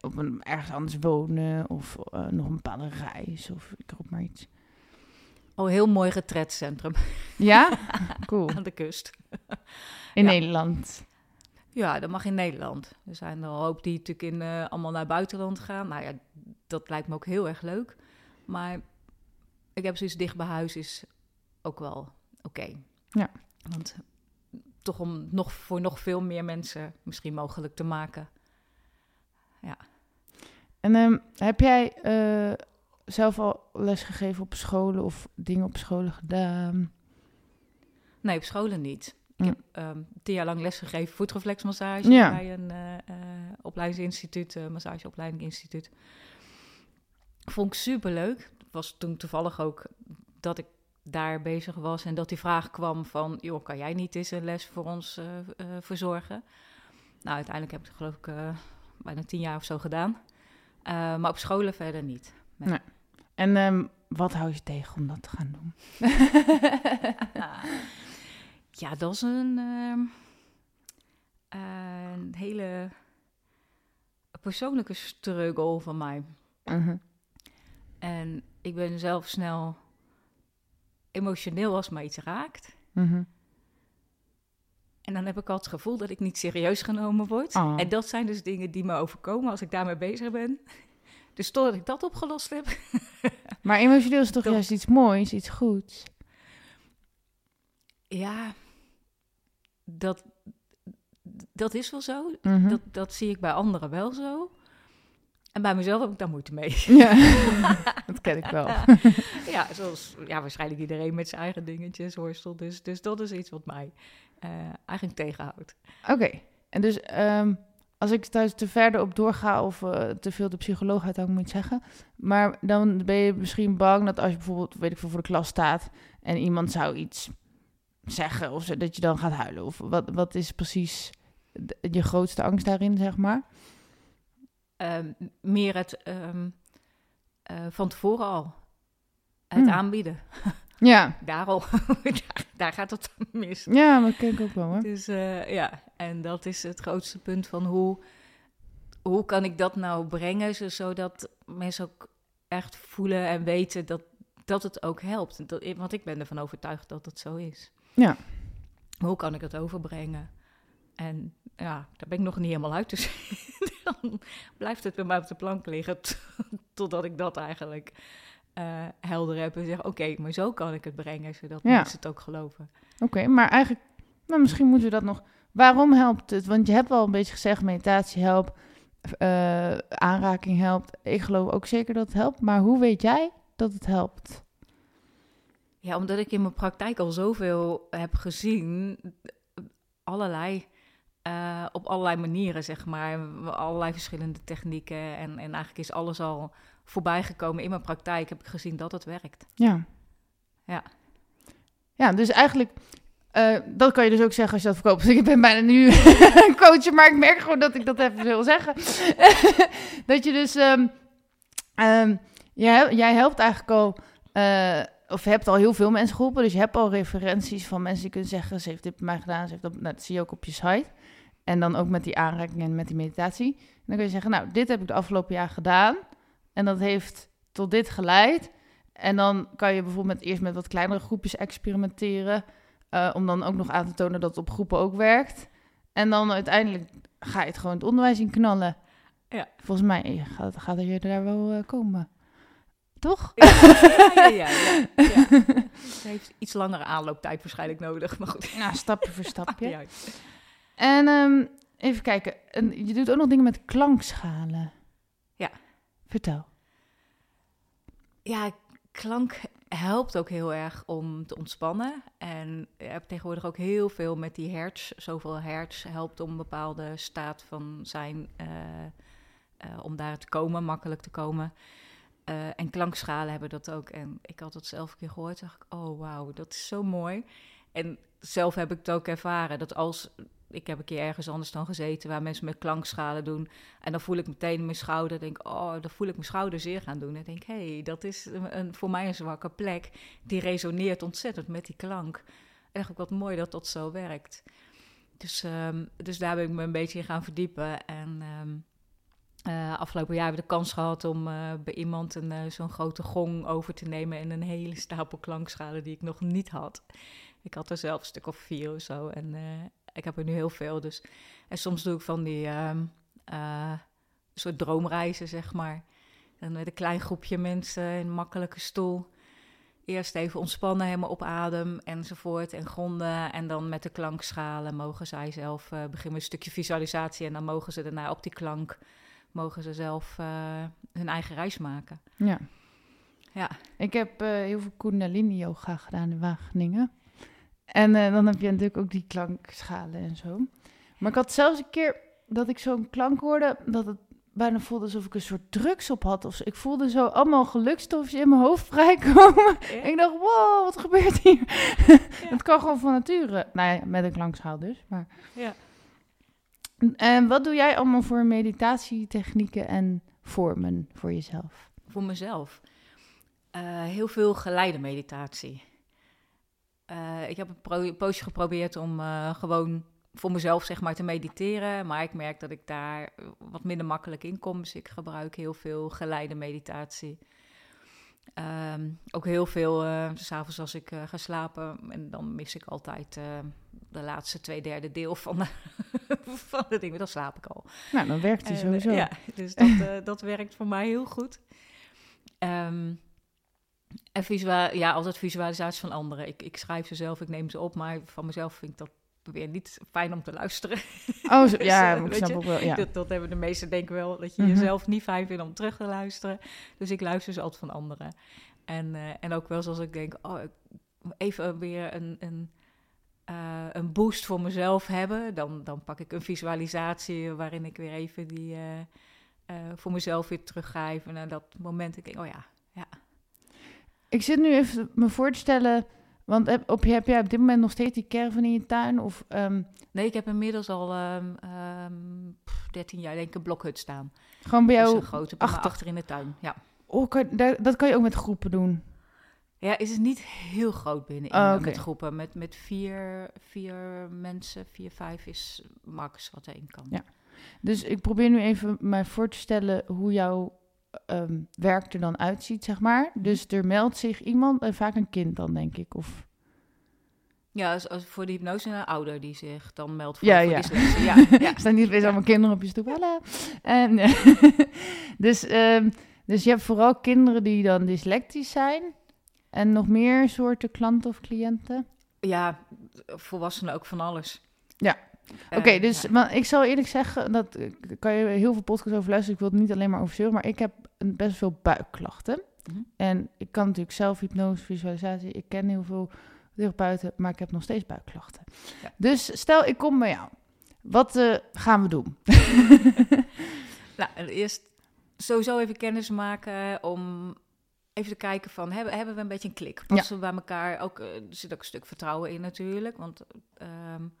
op een, ergens anders wonen... of uh, nog een bepaalde reis, of ik roep maar iets. Oh, heel mooi retretcentrum. Ja? Cool. Aan de kust. In ja. Nederland? Ja, dat mag in Nederland. Er zijn er een hoop die natuurlijk in, allemaal naar buitenland gaan. Nou ja, dat lijkt me ook heel erg leuk. Maar ik heb zoiets dicht bij huis is ook wel oké. Okay. Ja. Want toch om nog voor nog veel meer mensen misschien mogelijk te maken. Ja. En um, heb jij uh, zelf al lesgegeven op scholen of dingen op scholen gedaan? Nee, op scholen niet. Ik heb um, tien jaar lang lesgegeven voetreflexmassage ja. bij een uh, uh, opleidingsinstituut, uh, massageopleidingsinstituut. Vond ik super leuk. Was toen toevallig ook dat ik daar bezig was en dat die vraag kwam van, joh, kan jij niet eens een les voor ons uh, uh, verzorgen? Nou, uiteindelijk heb ik het geloof ik uh, bijna tien jaar of zo gedaan. maar op scholen verder niet. Nee. nee. En um, wat hou je tegen om dat te gaan doen? ja, dat is een, ehm, een hele persoonlijke struggle van mij. -huh. En ik ben zelf snel emotioneel als mij iets raakt. Mhm. En dan heb ik al het gevoel dat ik niet serieus genomen word. Oh. En dat zijn dus dingen die me overkomen als ik daarmee bezig ben. Dus totdat ik dat opgelost heb. Maar emotioneel is toch Toch. juist iets moois, iets goeds? Ja, dat, dat is wel zo. Mhm. Dat, dat zie ik bij anderen wel zo. En bij mezelf heb ik daar moeite mee. Ja, dat ken ik wel. ja, zoals ja, waarschijnlijk iedereen met zijn eigen dingetjes worstelt. Dus, dus dat is iets wat mij eh, eigenlijk tegenhoudt. Oké, en dus ehm, als ik thuis te verder op doorga of eh, te veel de psycholoog uit, dan moet ik zeggen. Maar dan ben je misschien bang dat als je bijvoorbeeld, weet ik veel, voor de klas staat en iemand zou iets zeggen of zo, dat je dan gaat huilen. Of wat, wat is precies je grootste angst daarin, zeg maar? Ehm, meer het ehm, eh, van tevoren al. Het Hmm. aanbieden. Ja, Daar al. daar, daar gaat het mis. ja, dat ken ik ook wel hoor. Dus eh, ja, en dat is het grootste punt van hoe, hoe kan ik dat nou brengen, zo- zodat mensen ook echt voelen en weten dat, dat het ook helpt. Dat, want ik ben ervan overtuigd dat het zo is. Ja. Hoe kan ik dat overbrengen? En ja, daar ben ik nog niet helemaal uit. Dus dan blijft het bij mij op de plank liggen totdat ik dat eigenlijk eh, helder heb en zeg: oké, maar zo kan ik het brengen, zodat Ja. mensen het ook geloven. Oké, maar eigenlijk, maar misschien moeten we dat nog. Waarom helpt het? Want je hebt al een beetje gezegd, meditatie helpt, eh, aanraking helpt. Ik geloof ook zeker dat het helpt. Maar hoe weet jij dat het helpt? Ja, omdat ik in mijn praktijk al zoveel heb gezien, allerlei, eh, op allerlei manieren, zeg maar, allerlei verschillende technieken. En, en eigenlijk is alles al voorbij gekomen in mijn praktijk, heb ik gezien dat het werkt. Ja. Ja. Ja, dus eigenlijk, eh, dat kan je dus ook zeggen als je dat verkoopt. Dus ik ben bijna nu een coach, maar ik merk gewoon dat ik dat even wil zeggen. dat je dus, ehm, ehm, jij, jij helpt eigenlijk al, eh, of hebt al heel veel mensen geholpen. Dus je hebt al referenties van mensen die kunnen zeggen, ze heeft dit bij mij gedaan, ze heeft dat, nou, dat zie je ook op je site. En dan ook met die aanraking en met die meditatie. En dan kun je zeggen, nou, dit heb ik de afgelopen jaar gedaan. En dat heeft tot dit geleid. En dan kan je bijvoorbeeld met, eerst met wat kleinere groepjes experimenteren. eh, om dan ook nog aan te tonen dat het op groepen ook werkt. En dan uiteindelijk ga je het gewoon het onderwijs in knallen. Ja. Volgens mij eh, gaat, gaat er je daar wel eh, komen. Toch? Ja, ja, ja, ja, heeft iets langere aanlooptijd waarschijnlijk nodig, maar goed. Nou, stapje voor stapje. En ehm, even kijken. En je doet ook nog dingen met klankschalen. Ja. Vertel. Ja, klank helpt ook heel erg om te ontspannen. En je hebt tegenwoordig ook heel veel met die hertz. Zoveel hertz helpt om een bepaalde staat van zijn, eh, eh, om daar te komen, makkelijk te komen. Eh, en klankschalen hebben dat ook. En ik had het zelf een keer gehoord, dacht ik, oh wauw, dat is zo mooi. En zelf heb ik het ook ervaren, dat als... Ik heb een keer ergens anders dan gezeten waar mensen met klankschalen doen. En dan voel ik meteen mijn schouder, denk oh, dan voel ik mijn schouder zeer gaan doen. En denk, hé, hey, dat is een, voor mij een zwakke plek. Die resoneert ontzettend met die klank. En ik, wat mooi dat dat zo werkt. Dus, ehm, dus daar ben ik me een beetje in gaan verdiepen. En ehm, eh, afgelopen jaar heb ik de kans gehad om eh, bij iemand een, eh, zo'n grote gong over te nemen en een hele stapel klankschalen die ik nog niet had. Ik had er zelf een stuk of vier of zo en ik heb er nu heel veel. Dus. En soms doe ik van die ehm, eh, soort droomreizen, zeg maar. En met een klein groepje mensen in een makkelijke stoel. Eerst even ontspannen, helemaal op adem enzovoort en gronden. En dan met de klankschalen mogen zij zelf eh, beginnen met een stukje visualisatie. En dan mogen ze daarna op die klank, mogen ze zelf eh, hun eigen reis maken. Ja. Ja. Ik heb heel veel Kundalini yoga gedaan in Wageningen. En eh, dan heb je natuurlijk ook die klankschalen en zo. Maar ik had zelfs een keer dat ik zo'n klank hoorde, dat het bijna voelde alsof ik een soort drugs op had. Of zo. Ik voelde zo allemaal gelukstofjes in mijn hoofd vrijkomen. En ik dacht, wow, wat gebeurt hier? Het kan gewoon van nature. Nou ja, met een klankschaal dus. Maar... Ja. En wat doe jij allemaal voor meditatietechnieken en vormen voor jezelf? Voor mezelf. Eh, heel veel geleide meditatie. Eh, ik heb een poosje geprobeerd om eh, gewoon voor mezelf zeg maar te mediteren. Maar ik merk dat ik daar wat minder makkelijk in kom. Dus ik gebruik heel veel geleide meditatie. Ehm, ook heel veel, uh, s'avonds als ik ga slapen, en dan mis ik altijd de laatste twee derde deel van de, van. Dan slaap ik al. Nou, dan werkt hij sowieso. ja, dus dat, dat werkt voor mij heel goed. Um, en visual, ja, altijd visualisaties van anderen. Ik, ik schrijf ze zelf, ik neem ze op, maar van mezelf vind ik dat weer niet fijn om te luisteren. Oh, ja, dus, ik snap ook wel. Ja. Dat, dat, hebben de meesten denken wel, dat je mhm. jezelf niet fijn vindt om terug te luisteren. Dus ik luister ze altijd van anderen. En, uh, en ook wel zoals ik denk, oh, even weer een, een, uh, een boost voor mezelf hebben. Dan, dan pak ik een visualisatie waarin ik weer even die voor mezelf weer teruggrijp. En naar dat moment ik denk, oh ja, ja, ik zit nu even me voor te stellen, want heb, op, heb jij op dit moment nog steeds die caravan in je tuin? Of, um... Nee, ik heb inmiddels al um, um, 13 jaar denk ik een blokhut staan. Gewoon bij dus jou dus grote achter. achter in de tuin, ja. Oh, kan, dat kan je ook met groepen doen? Ja, is het niet heel groot binnen in, oh, met groepen. Met, met vier, vier mensen, vier, vijf is max wat er in kan. Ja. Dus ik probeer nu even mij voor te stellen hoe jouw um, werk er dan uitziet, zeg maar. Mhm. Dus er meldt zich iemand, en vaak een kind dan, denk ik, of... Ja, als, als voor de hypnose een ouder die zich dan meldt voor, ja, voor ja. die Ja, ja. staan niet weer allemaal kinderen op je stoep. Hallo. En, dus, um, dus je hebt vooral kinderen die dan dyslectisch zijn. En nog meer soorten klanten of cliënten? Ja, volwassenen ook van alles. Ja, Oké, eh, dus maar ik zal eerlijk zeggen, dat kan je heel veel podcasts over luisteren. Ik wil het niet alleen maar over zeuren, maar ik heb best veel buikklachten. Mhm. En ik kan natuurlijk zelf hypnose, visualisatie. Ik ken heel veel therapeuten, maar ik heb nog steeds buikklachten. Dus stel, ik kom bij jou. Wat uh, gaan we doen? nou, eerst sowieso even kennis maken om even te kijken van, hebben, hebben we een beetje een klik? Passen we bij elkaar? Ook, uh, er zit ook een stuk vertrouwen in natuurlijk, want... Um,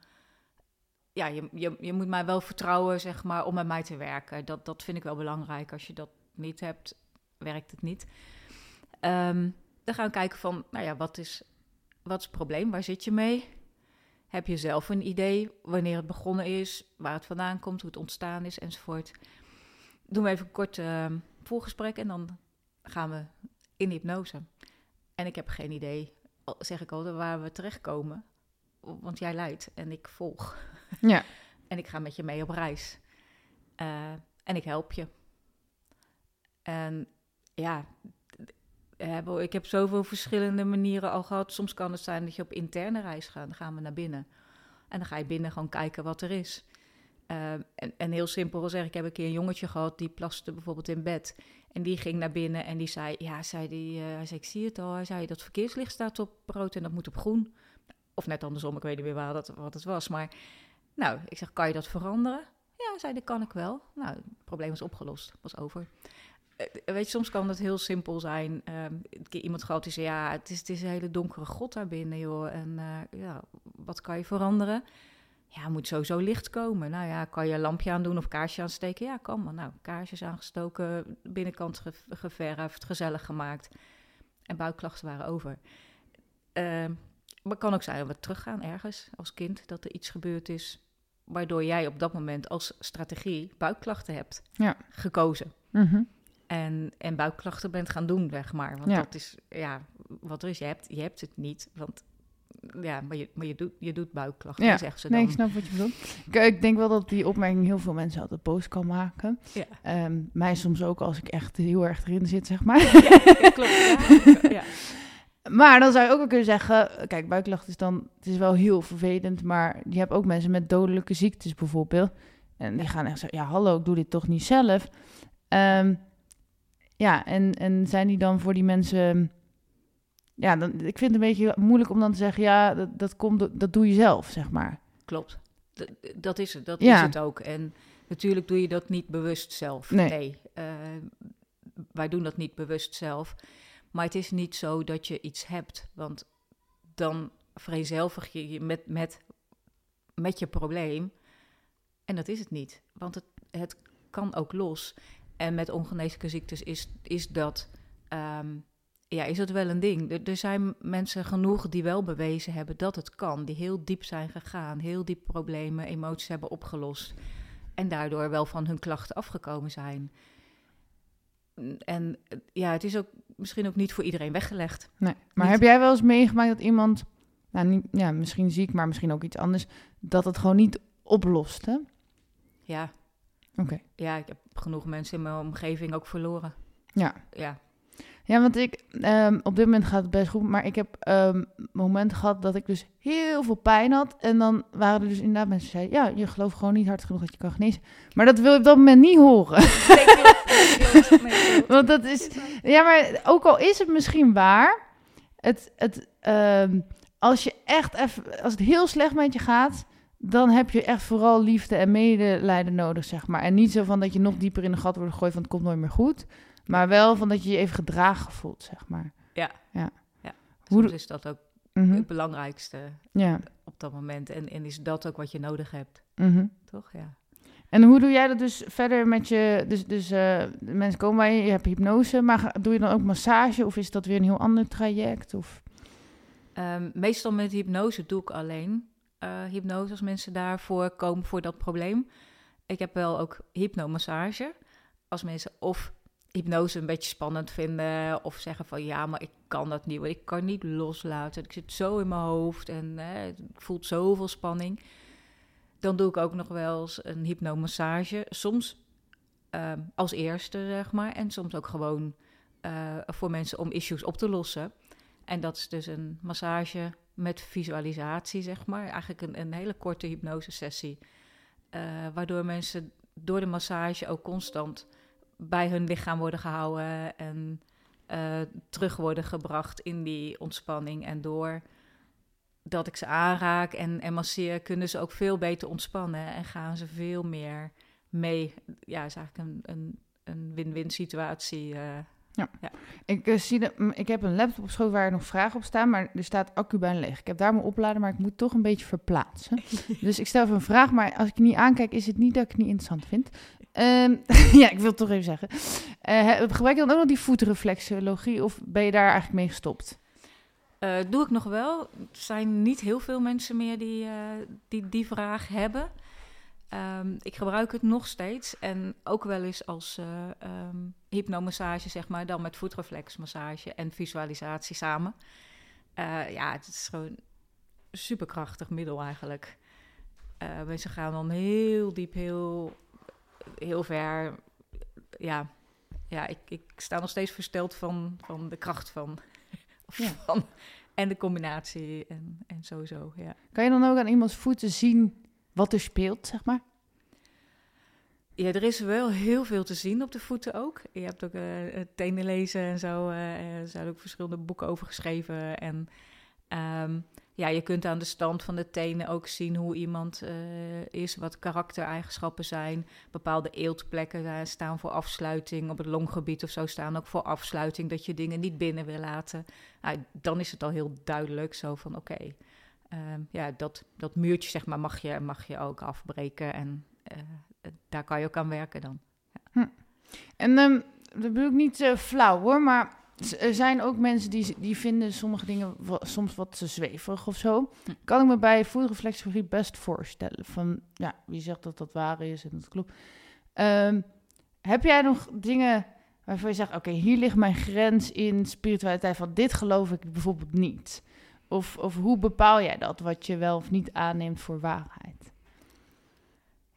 ja, je, je, je moet mij wel vertrouwen, zeg maar, om met mij te werken. Dat, dat vind ik wel belangrijk. Als je dat niet hebt, werkt het niet. Um, dan gaan we kijken van, nou ja, wat is, wat is het probleem? Waar zit je mee? Heb je zelf een idee wanneer het begonnen is, waar het vandaan komt, hoe het ontstaan is, enzovoort. Doen we even een kort uh, voorgesprek en dan gaan we in hypnose. En ik heb geen idee, zeg ik altijd, waar we terechtkomen. Want jij leidt en ik volg. Ja. en ik ga met je mee op reis. Uh, en ik help je. En ja, ik heb zoveel verschillende manieren al gehad. Soms kan het zijn dat je op interne reis gaat. Dan gaan we naar binnen. En dan ga je binnen gewoon kijken wat er is. Uh, en, en, heel simpel zeg ik heb een keer een jongetje gehad die plaste bijvoorbeeld in bed. En die ging naar binnen en die zei, ja, zei die, uh, hij zei, ik zie het al. Hij zei, dat verkeerslicht staat op rood en dat moet op groen. Of net andersom, ik weet niet meer waar dat, wat het was. Maar nou, ik zeg, kan je dat veranderen? Ja, zei dat kan ik wel. Nou, het probleem was opgelost, was over. Uh, weet je, soms kan het heel simpel zijn. Uh, iemand gehad die zei, ja, het is, het is een hele donkere grot daar binnen, joh. En uh, ja, wat kan je veranderen? Ja, moet sowieso licht komen. Nou ja, kan je een lampje aandoen of kaarsje aansteken? Ja, kan maar. Nou, kaarsjes aangestoken, binnenkant ge geverfd, gezellig gemaakt. En buikklachten waren over. Maar het kan ook zijn dat we teruggaan ergens als kind, dat er iets gebeurd is waardoor jij op dat moment als strategie buikklachten hebt ja. gekozen. Mhm. En, en buikklachten bent gaan doen, zeg maar. Want dat is, ja, wat er is, je hebt, je hebt het niet. Want ja, maar je, maar je, doet, je doet buikklachten, ja. zeggen ze dan. Nee, ik snap wat je bedoelt. Ik, ik, denk wel dat die opmerking heel veel mensen altijd boos kan maken. Ja. Um, mij soms ook als ik echt heel erg erin zit, zeg maar. Ja, klopt. Ja. Maar dan zou je ook wel kunnen zeggen, kijk, buikklachten is dan, het is wel heel vervelend, maar je hebt ook mensen met dodelijke ziektes bijvoorbeeld. En die gaan echt zeggen, ja hallo, ik doe dit toch niet zelf. Um, ja, en, en zijn die dan voor die mensen, ja, dan, ik vind het een beetje moeilijk om dan te zeggen, ja, dat, dat, komt, dat doe je zelf, zeg maar. Klopt, dat, dat is het, dat ja. is het ook. En natuurlijk doe je dat niet bewust zelf. Nee, nee. Uh, wij doen dat niet bewust zelf. Maar het is niet zo dat je iets hebt, want dan vereenzelvig je je met, met, met je probleem. En dat is het niet, want het, het kan ook los. En met ongeneeslijke ziektes is, is dat. Um, ja, is dat wel een ding. Er, er, zijn mensen genoeg die wel bewezen hebben dat het kan. Die heel diep zijn gegaan, heel diep problemen, emoties hebben opgelost. En daardoor wel van hun klachten afgekomen zijn. En ja, het is ook misschien ook niet voor iedereen weggelegd. Nee. Maar Niet- heb jij wel eens meegemaakt dat iemand, nou, niet, ja, misschien ziek, maar misschien ook iets anders, dat het gewoon niet oplost, hè? Ja, Oké. ja, ik heb genoeg mensen in mijn omgeving ook verloren. Ja. Ja, Ja, want ik, ehm, op dit moment gaat het best goed, maar ik heb ehm, momenten gehad dat ik dus heel veel pijn had. En dan waren er dus inderdaad mensen die zeiden, ja, je gelooft gewoon niet hard genoeg dat je kan genezen. Maar dat wil je op dat moment niet horen. Nee, Want dat is, ja, maar ook al is het misschien waar, het, het, ehm, als je echt even, als het heel slecht met je gaat, dan heb je echt vooral liefde en medelijden nodig, zeg maar. En niet zo van dat je nog dieper in de gat wordt gegooid, want het komt nooit meer goed. Maar wel van dat je je even gedragen voelt, zeg maar. Hoe Soms doe- is dat ook Mhm. het belangrijkste Ja. op dat moment. En, en is dat ook wat je nodig hebt, mhm. toch? Ja. En hoe doe jij dat dus verder met je... Dus, dus eh, mensen komen bij je, je hebt hypnose, maar doe je dan ook massage? Of is dat weer een heel ander traject? Of... Ehm, meestal met hypnose doe ik alleen eh, hypnose als mensen daarvoor komen voor dat probleem. Ik heb wel ook hypnomassage. Als mensen of hypnose een beetje spannend vinden of zeggen van ja, maar ik kan dat niet, want ik kan niet loslaten. Ik zit zo in mijn hoofd en eh, het voelt zoveel spanning. Dan doe ik ook nog wel eens een hypnomassage. Soms ehm, als eerste, zeg maar. En soms ook gewoon eh, voor mensen om issues op te lossen. En dat is dus een massage met visualisatie, zeg maar. Eigenlijk een, een hele korte hypnosesessie. eh waardoor mensen door de massage ook constant bij hun lichaam worden gehouden en eh, terug worden gebracht in die ontspanning. En door dat ik ze aanraak en, en masseer, kunnen ze ook veel beter ontspannen en gaan ze veel meer mee. Ja, is eigenlijk een, een, een win-win situatie. eh. Ik, eh, zie de, ik heb een laptop op schoot waar er nog vragen op staan, maar er staat accu bijna leeg. Ik heb daar mijn opladen, maar ik moet toch een beetje verplaatsen. dus ik stel even een vraag, maar als ik niet aankijk, is het niet dat ik het niet interessant vind. Ehm, ja, ik wil het toch even zeggen. He- gebruik je dan ook nog die voetreflexologie of ben je daar eigenlijk mee gestopt? Eh, doe ik nog wel. Er zijn niet heel veel mensen meer die eh, die, die vraag hebben. Ehm, ik gebruik het nog steeds en ook wel eens als ehm, hypnomassage, zeg maar, dan met voetreflexmassage en visualisatie samen. Ja, het is gewoon een superkrachtig middel eigenlijk. Mensen gaan dan heel diep, heel, heel ver. Ja, ja ik, ik sta nog steeds versteld van, van de kracht van, Ja. van en de combinatie en, en sowieso, ja. Kan je dan ook aan iemands voeten zien wat er speelt, zeg maar? Ja, er is wel heel veel te zien op de voeten ook. Je hebt ook eh, tenen lezen en zo. eh, er zijn ook verschillende boeken over geschreven. En ehm, ja, je kunt aan de stand van de tenen ook zien hoe iemand eh, is, wat karaktereigenschappen zijn. Bepaalde eeltplekken eh, staan voor afsluiting. Op het longgebied of zo staan ook voor afsluiting, dat je dingen niet binnen wil laten. Dan is het al heel duidelijk zo van oké. ehm, ja, dat, dat muurtje zeg maar mag je, mag je ook afbreken en eh, daar kan je ook aan werken dan. En ehm, dat bedoel ik niet flauw hoor, maar er zijn ook mensen die, die vinden sommige dingen wa- soms wat te zweverig of zo. Hm. Kan ik me bij voetreflexologie best voorstellen. Van ja, wie zegt dat dat waar is en dat klopt. Ehm, heb jij nog dingen waarvan je zegt, oké, hier ligt mijn grens in spiritualiteit van dit geloof ik bijvoorbeeld niet? Of, of hoe bepaal jij dat, wat je wel of niet aanneemt voor waarheid?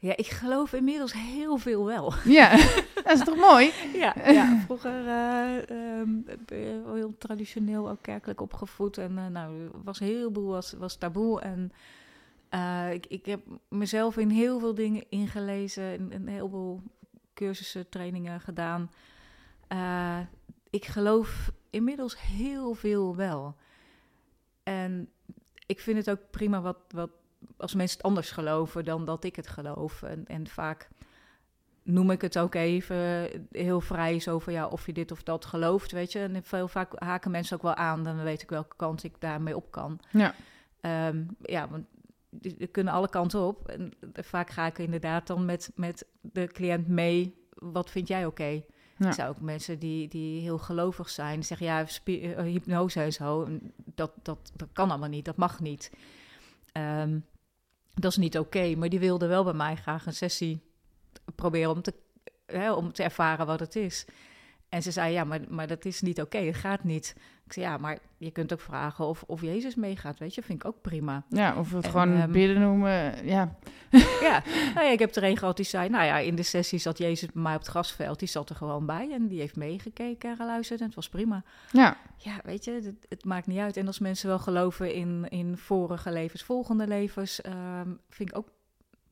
Ja, ik geloof inmiddels heel veel wel. Ja, dat is toch mooi? Ja, ja vroeger eh, ehm, heel traditioneel ook kerkelijk opgevoed. En eh, nou, was een heleboel was, was taboe. En eh, ik, ik heb mezelf in heel veel dingen ingelezen. In, in een heleboel cursussen, trainingen gedaan. Ik geloof inmiddels heel veel wel. En ik vind het ook prima wat, wat als mensen het anders geloven dan dat ik het geloof. En, en vaak noem ik het ook even heel vrij zo van ja, of je dit of dat gelooft, weet je. En veel vaak haken mensen ook wel aan, dan weet ik welke kant ik daarmee op kan. Ja. Ehm, ja, want die kunnen alle kanten op. En vaak ga ik inderdaad dan met, met de cliënt mee, wat vind jij oké? Ja. Er zijn ook mensen die, die heel gelovig zijn. Zeggen, ja, eh, hypnose en zo. Dat, dat, dat kan allemaal niet, dat mag niet. Ehm, dat is niet oké, maar die wilden wel bij mij graag een sessie proberen om te, hè, om te ervaren wat het is. En ze zei, ja, maar, maar dat is niet oké, het gaat niet. Ik zei, ja, maar je kunt ook vragen of, of Jezus meegaat, weet je, vind ik ook prima. Ja, of we het gewoon um, bidden noemen, ja. ja, nou ja, ik heb er een gehad die zei, nou ja, in de sessie zat Jezus bij mij op het grasveld, die zat er gewoon bij en die heeft meegekeken en geluisterd en het was prima. Ja. Ja, weet je, het, het maakt niet uit. En als mensen wel geloven in, in vorige levens, volgende levens, um, vind ik ook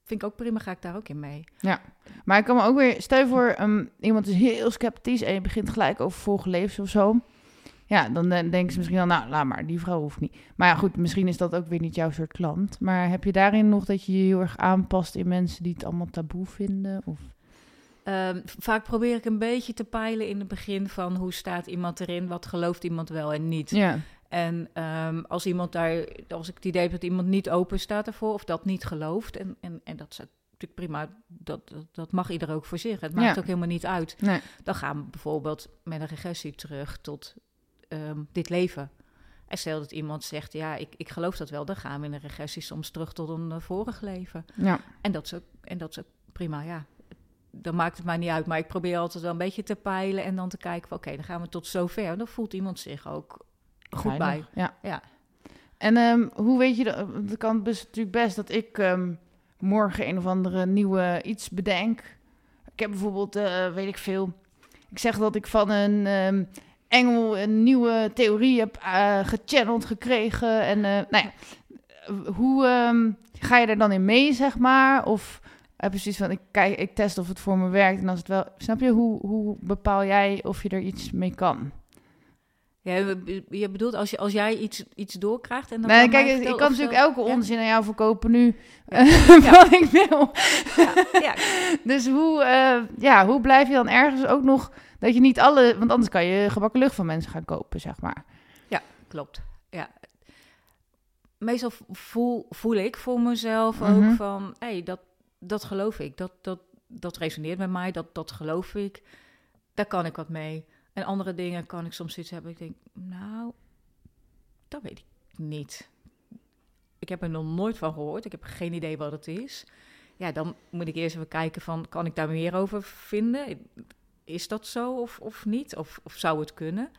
vind ik ook prima, ga ik daar ook in mee. Ja, maar ik kan me ook weer, stel je voor, um, iemand is heel sceptisch en je begint gelijk over volgende levens of zo. Ja, dan denken ze misschien al, nou, laat maar, die vrouw hoeft niet. Maar ja, goed, misschien is dat ook weer niet jouw soort klant. Maar heb je daarin nog dat je je heel erg aanpast in mensen die het allemaal taboe vinden? Of? Um, vaak probeer ik een beetje te peilen in het begin van hoe staat iemand erin, wat gelooft iemand wel en niet. Ja. En um, als iemand daar, als ik het idee heb dat iemand niet open staat ervoor of dat niet gelooft, en, en, en dat is natuurlijk prima, dat, dat, dat mag ieder ook voor zich. Het maakt Ja. ook helemaal niet uit. Nee. Dan gaan we bijvoorbeeld met een regressie terug tot ehm, dit leven. En stel dat iemand zegt, ja, ik, ik geloof dat wel, dan gaan we in een regressie soms terug tot een eh, vorig leven. Ja. En dat is ook, en dat is ook prima, ja. Dan maakt het mij niet uit, maar ik probeer altijd wel een beetje te peilen en dan te kijken oké, dan gaan we tot zover. Dan voelt iemand zich ook goed bij. Ja. Ja. En ehm, hoe weet je dat? Het kan dus natuurlijk best dat ik ehm, morgen een of andere nieuwe iets bedenk. Ik heb bijvoorbeeld, eh, weet ik veel. Ik zeg dat ik van een ehm, engel een nieuwe theorie heb eh, gechanneld gekregen. En eh, nou ja, hoe ehm, ga je er dan in mee, zeg maar? Of heb je zoiets van, ik, kijk, ik test of het voor me werkt. En als het wel, snap je, hoe, hoe bepaal jij of je er iets mee kan? Ja, je- bedoelt als, je, als jij iets, iets doorkrijgt en dan Nee, kijk, ik kan natuurlijk elke Ja. onzin aan jou verkopen nu. Ja. eh, Ja. wat ik wil. Ja, ja, Dus hoe, eh, ja, hoe blijf je dan ergens ook nog... Dat je niet alle... Want anders kan je gebakken lucht van mensen gaan kopen, zeg maar. klopt. Ja. Meestal voel, voel ik voor mezelf Mhm. ook van, hé, hey, dat, dat geloof ik. Dat, dat, dat resoneert met mij, dat, dat geloof ik. Daar kan ik wat mee. En andere dingen kan ik soms iets hebben. Ik denk, nou, dat weet ik niet. Ik heb er nog nooit van gehoord. Ik heb geen idee wat het is. Ja, dan moet ik eerst even kijken van, kan ik daar meer over vinden? Is dat zo of, of niet? Of, of zou het kunnen?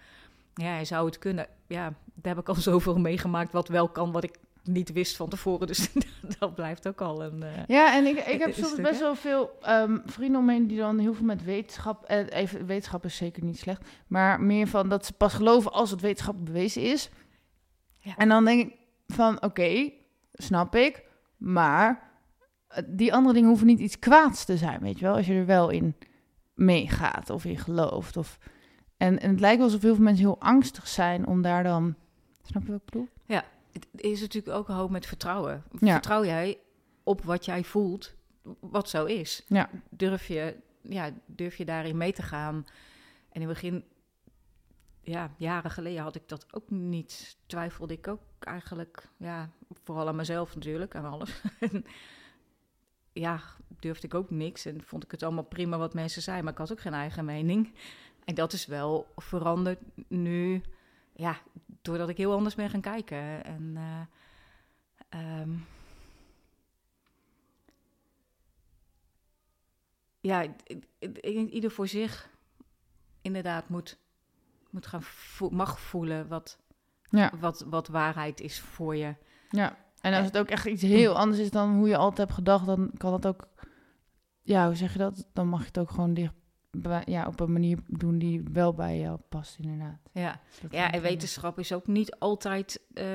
Ja, zou het kunnen. Ja, daar heb ik al zoveel meegemaakt wat wel kan, wat ik niet wist van tevoren. Dus dat blijft ook al een... eh, Ja, en ik, ik heb soms best wel veel ehm, vrienden om me heen die dan heel veel met wetenschap... Eh, even, wetenschap is zeker niet slecht. Maar meer van dat ze pas geloven als het wetenschappelijk bewezen is. Ja. En dan denk ik van, oké, snap ik. Maar eh, die andere dingen hoeven niet iets kwaads te zijn, weet je wel? Als je er wel in meegaat of in gelooft. Of... En, en het lijkt wel alsof heel veel mensen heel angstig zijn om daar dan... Snap je wat ik bedoel? Het is natuurlijk ook een hoop met vertrouwen. Ja. Vertrouw jij op wat jij voelt, wat zo is? Ja. Durf je, ja, durf je daarin mee te gaan? En in het begin, ja, jaren geleden had ik dat ook niet. Twijfelde ik ook eigenlijk, ja, vooral aan mezelf natuurlijk, aan alles. En ja, durfde ik ook niks en vond ik het allemaal prima wat mensen zeiden, maar ik had ook geen eigen mening. En dat is wel veranderd nu, ja, doordat ik heel anders ben gaan kijken. En eh, ehm, ja, i- i- i- ieder voor zich inderdaad moet, moet gaan vo- mag voelen wat, Ja. wat, wat waarheid is voor je. Ja, en als het ook echt iets heel anders is dan hoe je altijd hebt gedacht, dan kan dat ook, ja, hoe zeg je dat? Dan mag je het ook gewoon dicht, ja, op een manier doen die wel bij jou past, inderdaad. Ja, Dat ja en wetenschap is ook niet altijd, eh,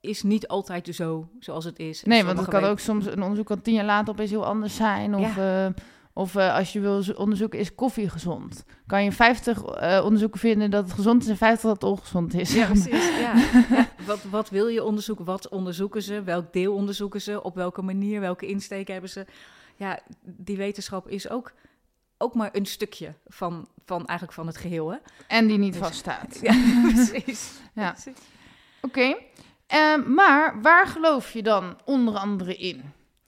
is niet altijd zo zoals het is. Nee, want het kan ook soms, een onderzoek kan tien jaar later opeens heel anders zijn. Of, eh, of eh, als je wil zo- onderzoeken, is koffie gezond? Kan je 50 eh, onderzoeken vinden dat het gezond is en 50 dat het ongezond is. Ja, precies. Ja. Ja, Wat, wat wil je onderzoeken? Wat onderzoeken ze? Welk deel onderzoeken ze? Op welke manier? Welke insteek hebben ze? Ja, die wetenschap is ook, ook maar een stukje van, van eigenlijk van het geheel. Hè? En die niet Dus- vaststaat. Ja, precies. Ja. Precies. Oké, ehm, maar waar geloof je dan onder andere in?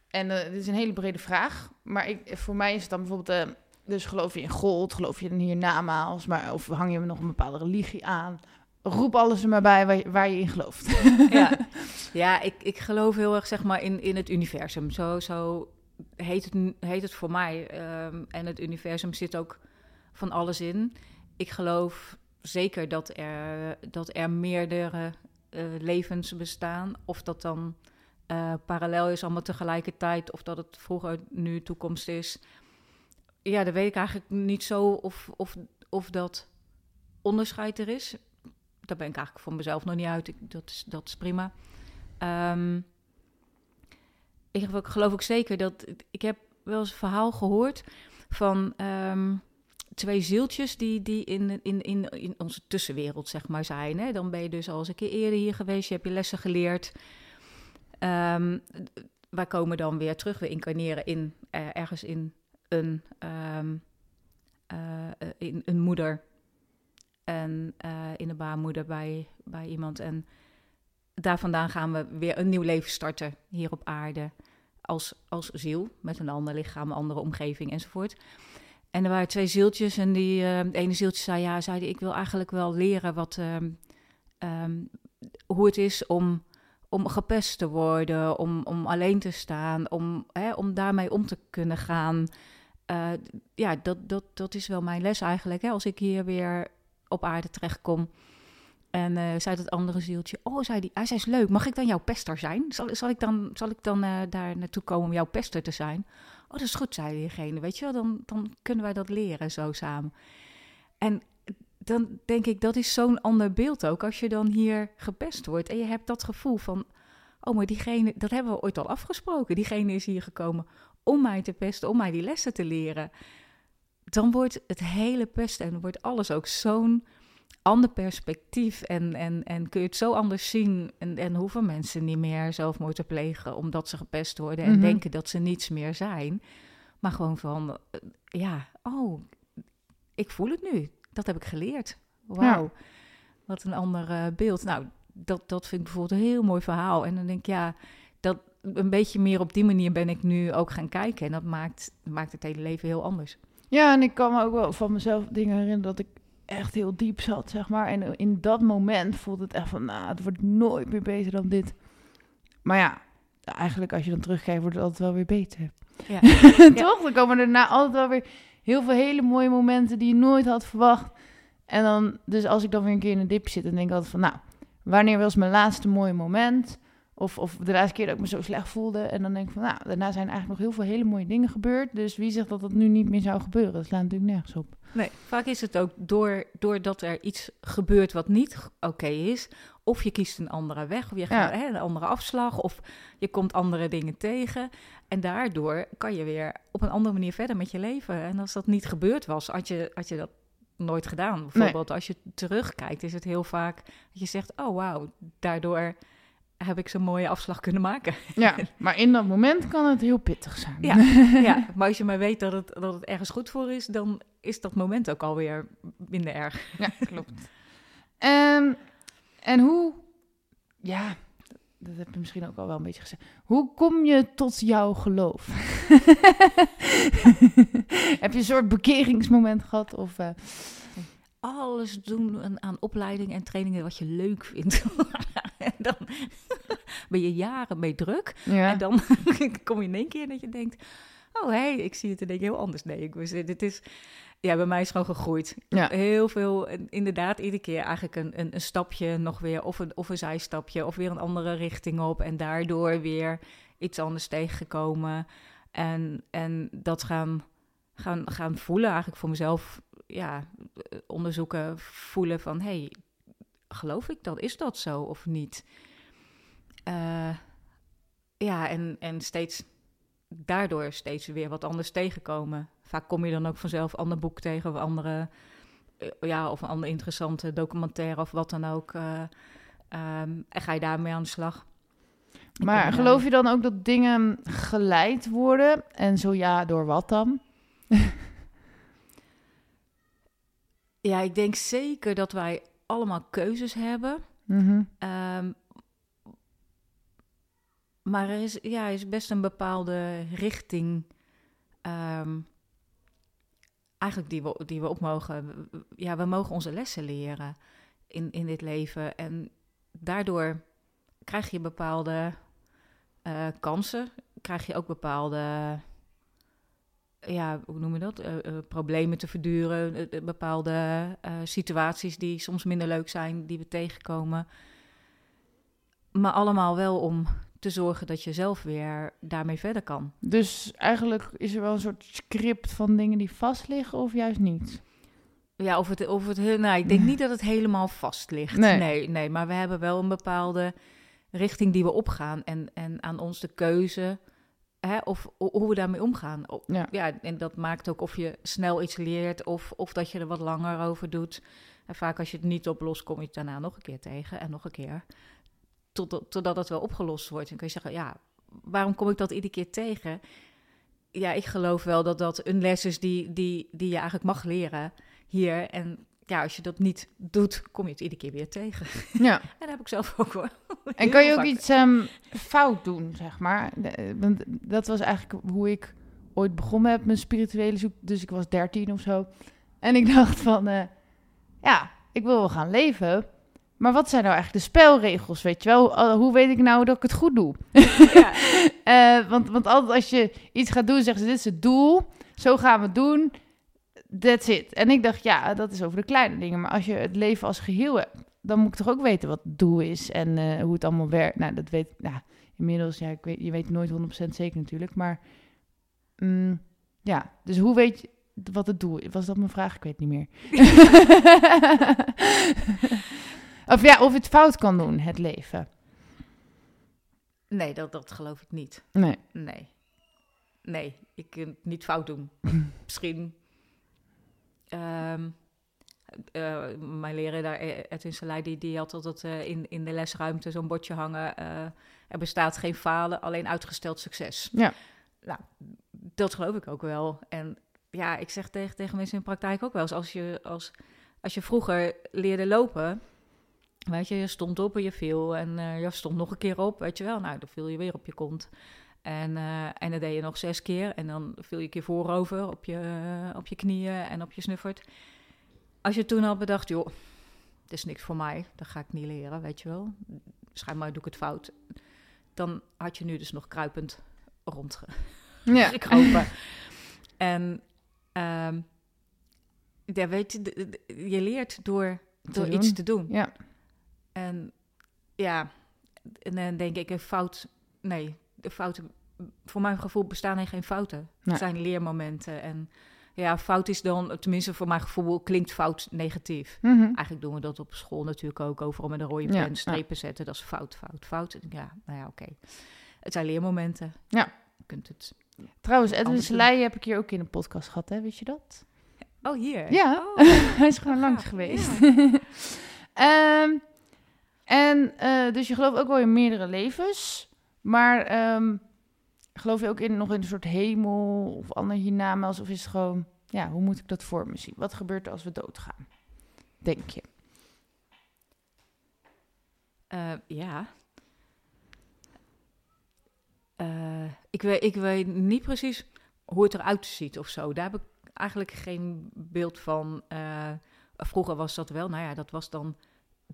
En eh, dit is een hele brede vraag, maar ik, voor mij is het dan bijvoorbeeld, eh, dus geloof je in God, geloof je in hiernamaals, maar of hang je nog een bepaalde religie aan? Roep alles er maar bij waar je, waar je in gelooft. ja, ja ik, ik geloof heel erg zeg maar, in, in het universum. Zo, zo heet, het, heet het voor mij. Ehm, en het universum zit ook van alles in. Ik geloof zeker dat er, dat er meerdere uh, levens bestaan. Of dat dan uh, parallel is, allemaal tegelijkertijd. Of dat het vroeger, nu toekomst is. Ja, dat weet ik eigenlijk niet zo of, of, of dat onderscheid er is. Daar ben ik eigenlijk voor mezelf nog niet uit. Dat, is, dat is prima. Um, ik geloof ook zeker dat... Ik heb wel eens een verhaal gehoord van... Um, twee zieltjes die, die in, in, in, in onze tussenwereld, zeg maar, zijn. Hè? Dan ben je dus al eens een keer eerder hier geweest, je hebt je lessen geleerd. Um, wij komen dan weer terug, we incarneren in, uh, ergens in een, um, uh, in een moeder. En in de baarmoeder bij, bij iemand. En daar vandaan gaan we weer een nieuw leven starten hier op aarde. Als, als ziel, met een ander lichaam, een andere omgeving enzovoort. En er waren twee zieltjes en die uh, ene zieltje zei, ja, zei ik wil eigenlijk wel leren wat, um, um, hoe het is om, om gepest te worden, om, om alleen te staan, om, hè, om daarmee om te kunnen gaan. Uh, ja, dat, dat, dat is wel mijn les eigenlijk. Hè? Als ik hier weer op aarde terechtkom. En uh, zei het andere zieltje, oh, zei die, hij zei, is leuk, mag ik dan jouw pester zijn? Zal, zal ik dan, zal ik dan uh, daar naartoe komen om jouw pester te zijn? Oh, dat is goed, zei diegene. Weet je wel, dan, dan kunnen wij dat leren zo samen. En dan denk ik, dat is zo'n ander beeld ook. Als je dan hier gepest wordt en je hebt dat gevoel van... Oh, maar diegene, dat hebben we ooit al afgesproken. Diegene is hier gekomen om mij te pesten, om mij die lessen te leren. Dan wordt het hele pesten en wordt alles ook zo'n ander perspectief. En, en, en kun je het zo anders zien. En, en hoeven mensen niet meer zelfmoord te plegen omdat ze gepest worden en mm -hmm. denken dat ze niets meer zijn. Maar gewoon van, uh, ja, oh, ik voel het nu. Dat heb ik geleerd. Wauw, ja. wat een ander uh, beeld. Nou, dat, dat vind ik bijvoorbeeld een heel mooi verhaal. En dan denk ik, ja, dat een beetje meer op die manier ben ik nu ook gaan kijken. En dat maakt, maakt het hele leven heel anders. Ja, en ik kan me ook wel van mezelf dingen herinneren dat ik echt heel diep zat, zeg maar. En in dat moment voelde het echt van, nou, het wordt nooit meer beter dan dit. Maar ja, eigenlijk als je dan terugkijkt, wordt het altijd wel weer beter. Ja. Toch? Dan komen er na altijd wel weer heel veel hele mooie momenten die je nooit had verwacht. En dan, dus als ik dan weer een keer in een dip zit, dan denk ik altijd van, nou, wanneer was mijn laatste mooie moment? Of, of de laatste keer dat ik me zo slecht voelde. En dan denk ik van, nou, daarna zijn eigenlijk nog heel veel hele mooie dingen gebeurd. Dus wie zegt dat dat nu niet meer zou gebeuren? Dat slaat natuurlijk nergens op. Nee, vaak is het ook door, doordat er iets gebeurt wat niet oké okay is. Of je kiest een andere weg, of je gaat ja. hè, een andere afslag, of je komt andere dingen tegen. En daardoor kan je weer op een andere manier verder met je leven. En als dat niet gebeurd was, had je, had je dat nooit gedaan. Bijvoorbeeld nee. als je terugkijkt, is het heel vaak dat je zegt, oh wauw, daardoor heb ik zo'n mooie afslag kunnen maken. Ja, maar in dat moment kan het heel pittig zijn. Ja, ja maar als je maar weet dat het, dat het ergens goed voor is, dan is dat moment ook alweer minder erg. Ja, klopt. um, en hoe, ja, dat heb je misschien ook al wel een beetje gezegd. Hoe kom je tot jouw geloof? heb je een soort bekeringsmoment gehad? Of, uh... Alles doen aan opleidingen en trainingen wat je leuk vindt. en dan ben je jaren mee druk. Ja. En dan kom je in één keer dat je denkt... Oh, hé, hey, ik zie het in één keer heel anders. Nee, ik, dit is... Ja, bij mij is gewoon gegroeid. Ja. Heel veel, inderdaad, iedere keer eigenlijk een, een, een, stapje nog weer, of een, of een zijstapje, of weer een andere richting op. En daardoor weer iets anders tegengekomen. En, en dat gaan, gaan, gaan voelen, eigenlijk voor mezelf, ja, onderzoeken, voelen van, hey, geloof ik dat? Is dat zo of niet? Uh, ja, en, en steeds daardoor steeds weer wat anders tegenkomen. Vaak kom je dan ook vanzelf ander boek tegen of andere, uh, ja, of een andere interessante documentaire of wat dan ook. Uh, um, en ga je daarmee aan de slag. Maar ben, geloof je dan ook dat dingen geleid worden? En zo ja, door wat dan? ja, ik denk zeker dat wij allemaal keuzes hebben. Mm -hmm. um, maar er is, ja, is best een bepaalde richting. Um, eigenlijk die we, die we op mogen. Ja, we mogen onze lessen leren in, in dit leven. En daardoor krijg je bepaalde uh, kansen. Krijg je ook bepaalde ja, hoe noem je dat? Eh, eh, problemen te verduren, eh, eh, bepaalde eh, situaties die soms minder leuk zijn, die we tegenkomen. Maar allemaal wel om te zorgen dat je zelf weer daarmee verder kan. Dus eigenlijk is er wel een soort script van dingen die vast liggen of juist niet? Ja, of het, of het heel, nou, ik denk niet dat het helemaal vast ligt. Nee. Nee. nee, maar we hebben wel een bepaalde richting die we opgaan. En, en aan ons de keuze, hè, of ho- hoe we daarmee omgaan. Ja. Ja, en dat maakt ook of je snel iets leert of, of dat je er wat langer over doet. En vaak als je het niet oplost, kom je het daarna nog een keer tegen en nog een keer. Tot, totdat het wel opgelost wordt. En kun je zeggen, ja, waarom kom ik dat iedere keer tegen? Ja, ik geloof wel dat dat een les is die, die, die je eigenlijk mag leren hier. En ja, als je dat niet doet, kom je het iedere keer weer tegen. Ja. En dat heb ik zelf ook hoor. En kan je ook iets ehm, fout doen, zeg maar? Want dat was eigenlijk hoe ik ooit begonnen heb, mijn spirituele zoek. Dus ik was 13 of zo. En ik dacht van, eh, ja, ik wil wel gaan leven. Maar wat zijn nou eigenlijk de spelregels, weet je wel? Hoe weet ik nou dat ik het goed doe? Ja. Eh, want, want altijd als je iets gaat doen, zeggen ze, dit is het doel. Zo gaan we het doen. That's it. En ik dacht, ja, dat is over de kleine dingen. Maar als je het leven als geheel hebt, dan moet ik toch ook weten wat het doel is en eh, hoe het allemaal werkt. Nou, dat weet ik. Nou, inmiddels, ja, ik weet, je weet nooit 100% zeker natuurlijk. Maar mm, ja, dus hoe weet je wat het doel is? Was dat mijn vraag? Ik weet niet meer. of ja, of het fout kan doen, het leven. Nee, dat, dat geloof ik niet. Nee. Nee. Nee, ik kan het niet fout doen. Misschien. ehm, eh, mijn leraar daar, eh, Edwin Selei, die, die had altijd eh, in, in de lesruimte zo'n bordje hangen. er bestaat geen falen, alleen uitgesteld succes. Ja. Nou, dat geloof ik ook wel. En ja, ik zeg tegen, tegen mensen in de praktijk ook wel eens, als je, als, als je vroeger leerde lopen, weet je, je stond op en je viel en eh, je stond nog een keer op, weet je wel, nou, dan viel je weer op je kont. En, eh, en dat deed je nog zes keer en dan viel je een keer voorover op je, op je knieën en op je snuffert. Als je toen had bedacht, joh, dit is niks voor mij, dat ga ik niet leren, weet je wel. Schijnbaar doe ik het fout. Dan had je nu dus nog kruipend rond Ja. gekropen. en ehm, ja, weet je, je leert door, door doen. iets te doen. Ja. En ja, en dan denk ik, een fout, nee, de fouten, voor mijn gevoel bestaan er geen fouten. Nee. Het zijn leermomenten. En ja, fout is dan, tenminste voor mijn gevoel, klinkt fout negatief. Mhm. Eigenlijk doen we dat op school natuurlijk ook, overal met een rode Ja, pen strepen zetten. Dat is fout, fout, fout. Ja, nou ja, oké. Het zijn leermomenten. Ja. Je kunt het... Trouwens, Edwin. Selei heb ik hier ook in een podcast gehad, hè? Weet je dat? Oh, hier? Ja. Oh. Hij is gewoon langs geweest. Ehm, en eh, dus je gelooft ook wel in meerdere levens. Maar ehm, geloof je ook in, nog in een soort hemel of ander hiernamaals? Of is het gewoon, ja, hoe moet ik dat voor me zien? Wat gebeurt er als we doodgaan? Denk je? Eh, ja. Eh, ik, weet, ik weet niet precies hoe het eruit ziet of zo. Daar heb ik eigenlijk geen beeld van. Vroeger was dat wel, nou ja, dat was dan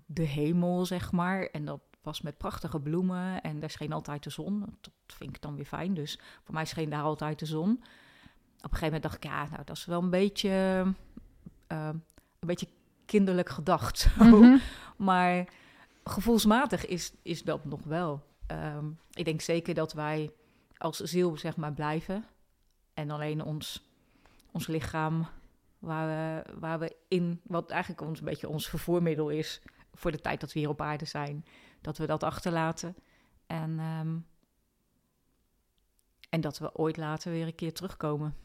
de hemel, zeg maar. En dat was met prachtige bloemen en daar scheen altijd de zon. Dat vind ik dan weer fijn, dus voor mij scheen daar altijd de zon. Op een gegeven moment dacht ik, ja, nou, dat is wel een beetje, eh, een beetje kinderlijk gedacht. zo. Mhm. Maar gevoelsmatig is, is dat nog wel. Ehm, ik denk zeker dat wij als ziel zeg maar blijven. En alleen ons, ons lichaam, waar we, waar we in, wat eigenlijk ons een beetje ons vervoermiddel is voor de tijd dat we hier op aarde zijn, dat we dat achterlaten. En, ehm, en dat we ooit later weer een keer terugkomen.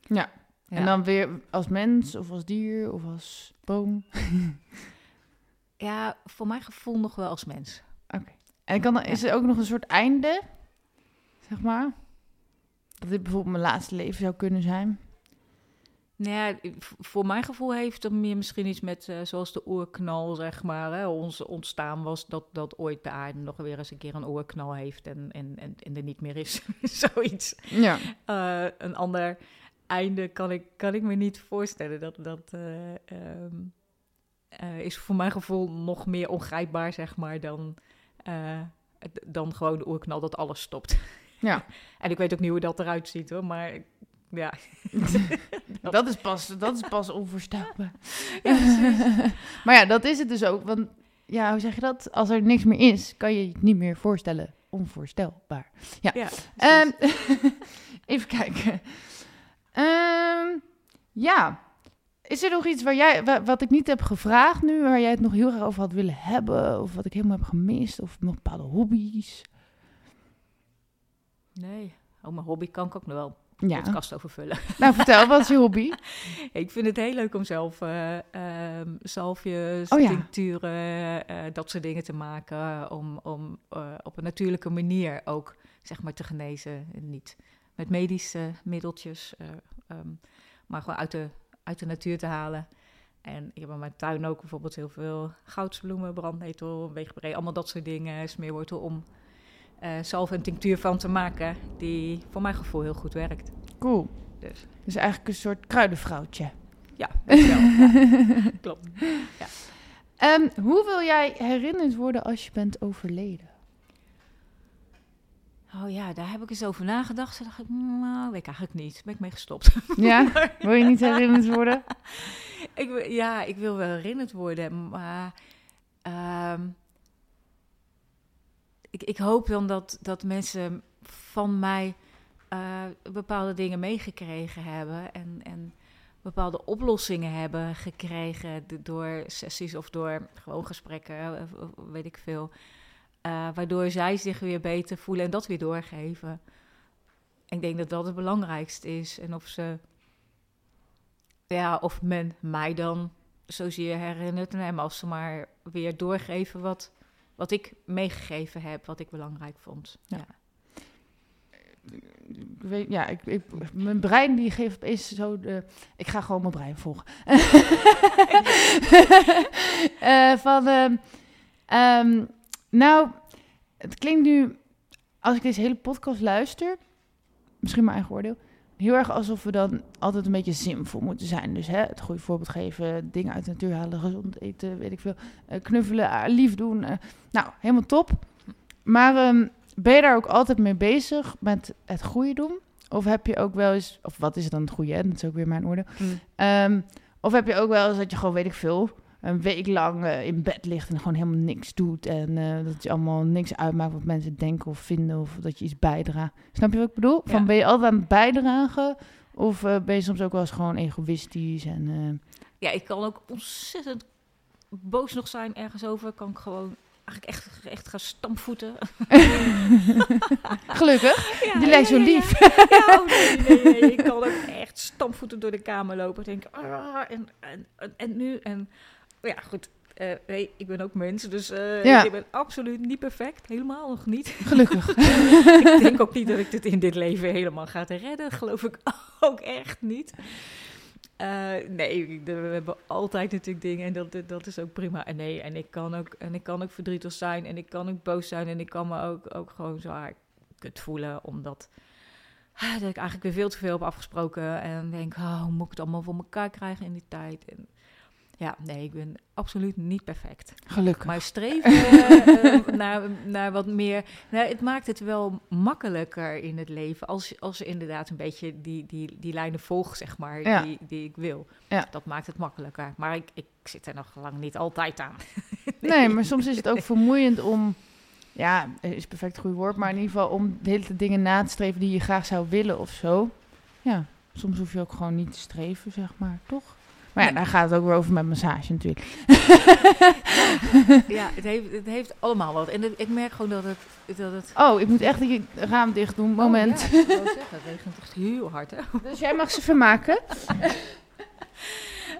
Ja. Ja. En dan weer als mens of als dier of als boom? ja, voor mijn gevoel nog wel als mens. En kan, is er ook nog een soort einde, zeg maar? Dat dit bijvoorbeeld mijn laatste leven zou kunnen zijn? Nou ja, voor mijn gevoel heeft het meer misschien iets met, eh, zoals de oerknal, zeg maar, hè, ons ontstaan was, dat, dat ooit de aarde nog weer eens een keer een oerknal heeft en, en, en, en er niet meer is. Zoiets. Ja. Eh, een ander einde kan ik, kan ik me niet voorstellen. Dat, dat eh, ehm, eh, is voor mijn gevoel nog meer ongrijpbaar, zeg maar, dan, dan gewoon de oerknal dat alles stopt. Ja. En ik weet ook niet hoe dat eruit ziet hoor, maar Ja. dat, is pas, dat is pas onvoorstelbaar. maar ja, dat is het dus ook. Want ja, hoe zeg je dat? Als er niks meer is, kan je het niet meer voorstellen. Onvoorstelbaar. Ja. ja Ehm, even kijken. Ehm, ja. Is er nog iets waar jij, wa- wat ik niet heb gevraagd nu, waar jij het nog heel graag over had willen hebben? Of wat ik helemaal heb gemist? Of nog bepaalde hobby's? nee. Oh, mijn hobby kan ik ook nog wel Ja. podcast over vullen. Nou, vertel, wat is je hobby? ik vind het heel leuk om zelf eh ehm, zalfjes, Oh ja. tincturen, eh, dat soort dingen te maken. Om, om eh, op een natuurlijke manier ook zeg maar, te genezen. En niet met medische middeltjes, eh, ehm, maar gewoon uit de, uit de natuur te halen. En ik heb in mijn tuin ook bijvoorbeeld heel veel goudsbloemen, brandnetel, weegbree, allemaal dat soort dingen, smeerwortel om zalf en tinctuur van te maken, die voor mijn gevoel heel goed werkt. Cool. Dus Dus eigenlijk een soort kruidenvrouwtje. ja, wel. Ja, klopt. Ehm, hoe wil jij herinnerd worden als je bent overleden? Oh ja, daar heb ik eens over nagedacht. Toen dacht ik, nou, weet ik eigenlijk niet. Ben ik mee gestopt. Ja? Wil je niet herinnerd worden? ik, ja, ik wil wel herinnerd worden, maar ehm, ik, ik hoop dan dat, dat mensen van mij eh, bepaalde dingen meegekregen hebben en, en bepaalde oplossingen hebben gekregen door sessies of door gewoon gesprekken, eh, weet ik veel. Eh, waardoor zij zich weer beter voelen en dat weer doorgeven. Ik denk dat dat het belangrijkste is. En of ze ja, of men mij dan zozeer herinnert. Nee, maar als ze maar weer doorgeven wat, wat ik meegegeven heb, wat ik belangrijk vond. Ja. Ja. Ik weet, ja, ik, ik, mijn brein die geeft zo de... Ik ga gewoon mijn brein volgen. Eh, van, ehm, ehm, nou, het klinkt nu... Als ik deze hele podcast luister, misschien mijn eigen oordeel... Heel erg alsof we dan altijd een beetje zinvol moeten zijn. Dus hè, het goede voorbeeld geven, dingen uit de natuur halen, gezond eten, weet ik veel. eh, knuffelen, ah, lief doen. eh. nou, helemaal top. Maar ehm, ben je daar ook altijd mee bezig met het goede doen? Of heb je ook wel eens, of wat is dan het goede? Hè? Dat is ook weer mijn oordeel. Mm. Ehm, of heb je ook wel eens dat je gewoon, weet ik veel, een week lang eh, in bed ligt en gewoon helemaal niks doet. En eh, dat je allemaal niks uitmaakt wat mensen denken of vinden. Of dat je iets bijdraagt. Snap je wat ik bedoel? Van Ja. ben je altijd aan het bijdragen? Of eh, ben je soms ook wel eens gewoon egoïstisch? En, Ja, ik kan ook ontzettend boos nog zijn ergens over. Kan ik gewoon eigenlijk echt, echt gaan stampvoeten. Gelukkig. Ja, Die lijkt ja, zo lief. Ja, oh, nee, nee, nee. Ik kan ook echt stampvoeten door de kamer lopen. Denk, ah, en, en, en, en nu? En ja, goed. eh, nee, ik ben ook mens, dus eh, Ja. ik ben absoluut niet perfect. Helemaal nog niet. Gelukkig. ik denk ook niet dat ik dit in dit leven helemaal ga redden. Geloof ik ook echt niet. Eh, nee, we hebben altijd natuurlijk dingen en dat, dat is ook prima. En nee, en ik kan ook, en ik kan ook verdrietig zijn en ik kan ook boos zijn en ik kan me ook, ook gewoon zwaar kut voelen, omdat ah, dat ik eigenlijk weer veel te veel heb afgesproken en denk, oh, hoe moet ik het allemaal voor elkaar krijgen in die tijd? En ja, nee, ik ben absoluut niet perfect. Gelukkig. Maar streven eh, eh, naar, naar wat meer. Nou, het maakt het wel makkelijker in het leven. Als, als inderdaad een beetje die, die, die lijnen volgt, zeg maar. Ja. Die, die ik wil. Ja. Dat maakt het makkelijker. Maar ik, ik zit er nog lang niet altijd aan. Nee, maar soms is het ook vermoeiend om... Ja, is perfect het goede woord, maar in ieder geval om de hele tijd dingen na te streven die je graag zou willen of zo. Ja, soms hoef je ook gewoon niet te streven, zeg maar, toch? Maar ja, daar gaat het ook weer over met massage natuurlijk. ja, het heeft, het heeft allemaal wat. En het- ik merk gewoon dat het. Dat het Oh, ik moet echt het raam dicht doen, moment. Oh, ja, ik zeggen, het regent echt heel hard, hè? Dus jij mag ze vermaken.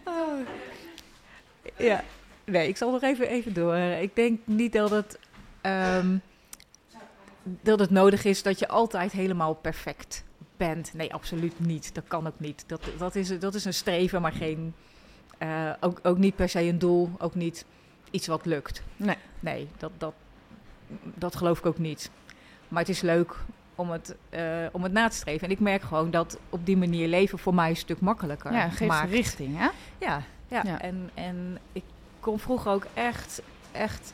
Oh. Ja, nee, ik zal nog even, even door. Ik denk niet dat het, ehm, dat het nodig is dat je altijd helemaal perfect bent. Nee, absoluut niet. Dat kan ook niet. Dat, dat, is, dat is een streven, maar geen, eh, ook, ook niet per se een doel. Ook niet iets wat lukt. Nee. Nee, dat, dat, dat geloof ik ook niet. Maar het is leuk om het, eh, om het na te streven. En ik merk gewoon dat op die manier leven voor mij een stuk makkelijker Ja, geeft maakt. richting, hè? Ja, ja. Ja. En, en ik kon vroeger ook echt, echt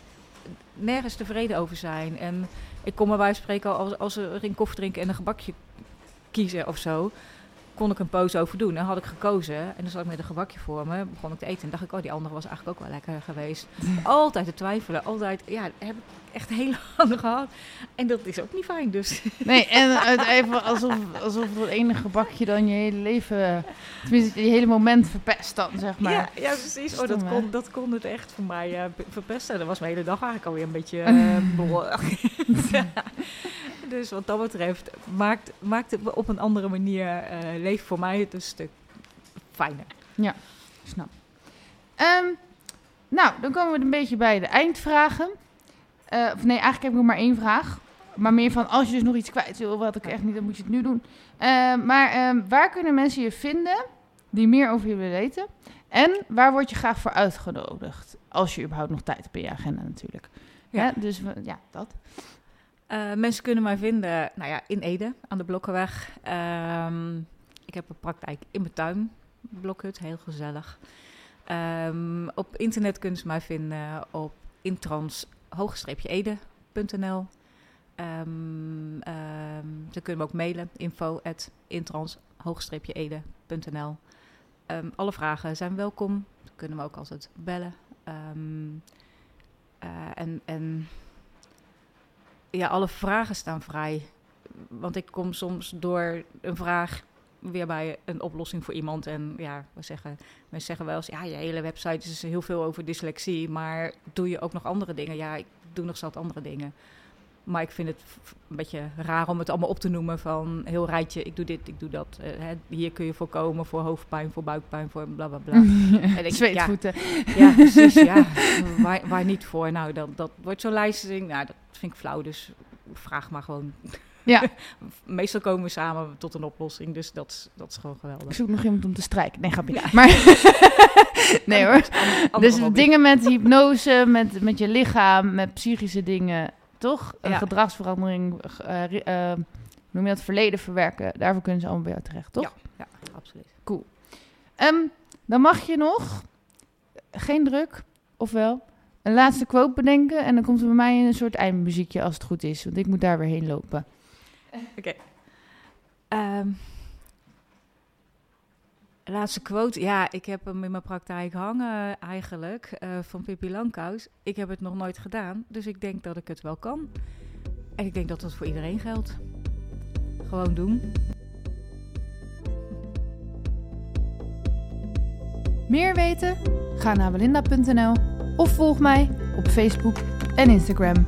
nergens tevreden over zijn. En ik kon me bij spreken als, als er een koffie drinken en een gebakje kiezen of zo. kon ik een pose over doen. En had ik gekozen en dan zat ik met een gebakje voor me, begon ik te eten. En dacht ik, oh, die andere was eigenlijk ook wel lekker geweest. altijd te twijfelen, altijd, ja, heb ik echt heel lang gehad. En dat is ook niet fijn, dus. Nee, en het even alsof, alsof het enige gebakje dan je hele leven, tenminste je hele moment verpest dan, zeg maar. Ja, ja precies. Oh, dat, kon, dat kon het echt voor mij uh, verpesten. Dat was mijn hele dag eigenlijk alweer een beetje uh, Dus wat dat betreft maakt, maakt het op een andere manier uh, leven voor mij het een stuk fijner. Ja, snap. Um, nou, dan komen we een beetje bij de eindvragen. Uh, of nee, eigenlijk heb ik nog maar één vraag. Maar meer van, als je dus nog iets kwijt wil, wat ik echt niet, dan moet je het nu doen. Uh, maar uh, waar kunnen mensen je vinden die meer over je willen weten? En waar word je graag voor uitgenodigd? Als je überhaupt nog tijd hebt in je agenda natuurlijk. Ja. ja dus ja, dat. Uh, mensen kunnen mij vinden nou ja, in Ede, aan de Blokkenweg. Um, ik heb een praktijk in mijn tuin, Blokhut, heel gezellig. Um, op internet kunnen ze mij vinden op intrans ede.nl. Um, um, ze kunnen me ook mailen, info at intrans ede.nl. Um, alle vragen zijn welkom. Ze kunnen me ook altijd bellen. Uh, en, en ja, alle vragen staan vrij. Want ik kom soms door een vraag weer bij een oplossing voor iemand. En ja, we zeggen, mensen zeggen wel eens, ja, je hele website is heel veel over dyslexie, maar doe je ook nog andere dingen? Ja, ik doe nog zat andere dingen. Maar ik vind het een beetje raar om het allemaal op te noemen van heel rijtje, ik doe dit, ik doe dat. Uh, hè, hier kun je voorkomen voor hoofdpijn, voor buikpijn, voor bla bla bla. en ik, Zweetvoeten. Ja, ja, precies, ja. Waar, waar niet voor? Nou, dat, dat wordt zo'n lijsting, nou, dat vind ik flauw, dus vraag maar gewoon. Ja. Meestal komen we samen tot een oplossing, dus dat, dat is gewoon geweldig. Ik zoek nog iemand om te strijken. Nee, grapje. Ja. Maar nee hoor. dus dingen met hypnose, met, met je lichaam, met psychische dingen, toch? Een gedragsverandering, uh, uh, noem je dat, verleden verwerken. Daarvoor kunnen ze allemaal bij jou terecht, toch? Ja, ja absoluut. Cool. Um, dan mag je nog, geen druk, ofwel, een laatste quote bedenken. En dan komt er bij mij een soort eindmuziekje als het goed is. Want ik moet daar weer heen lopen. Oké. Okay. Um, laatste quote. Ja, ik heb hem in mijn praktijk hangen eigenlijk. Uh, van Pippi Langkous. Ik heb het nog nooit gedaan. Dus ik denk dat ik het wel kan. En ik denk dat dat voor iedereen geldt. Gewoon doen. Meer weten? Ga naar belinda.nl of volg mij op Facebook en Instagram.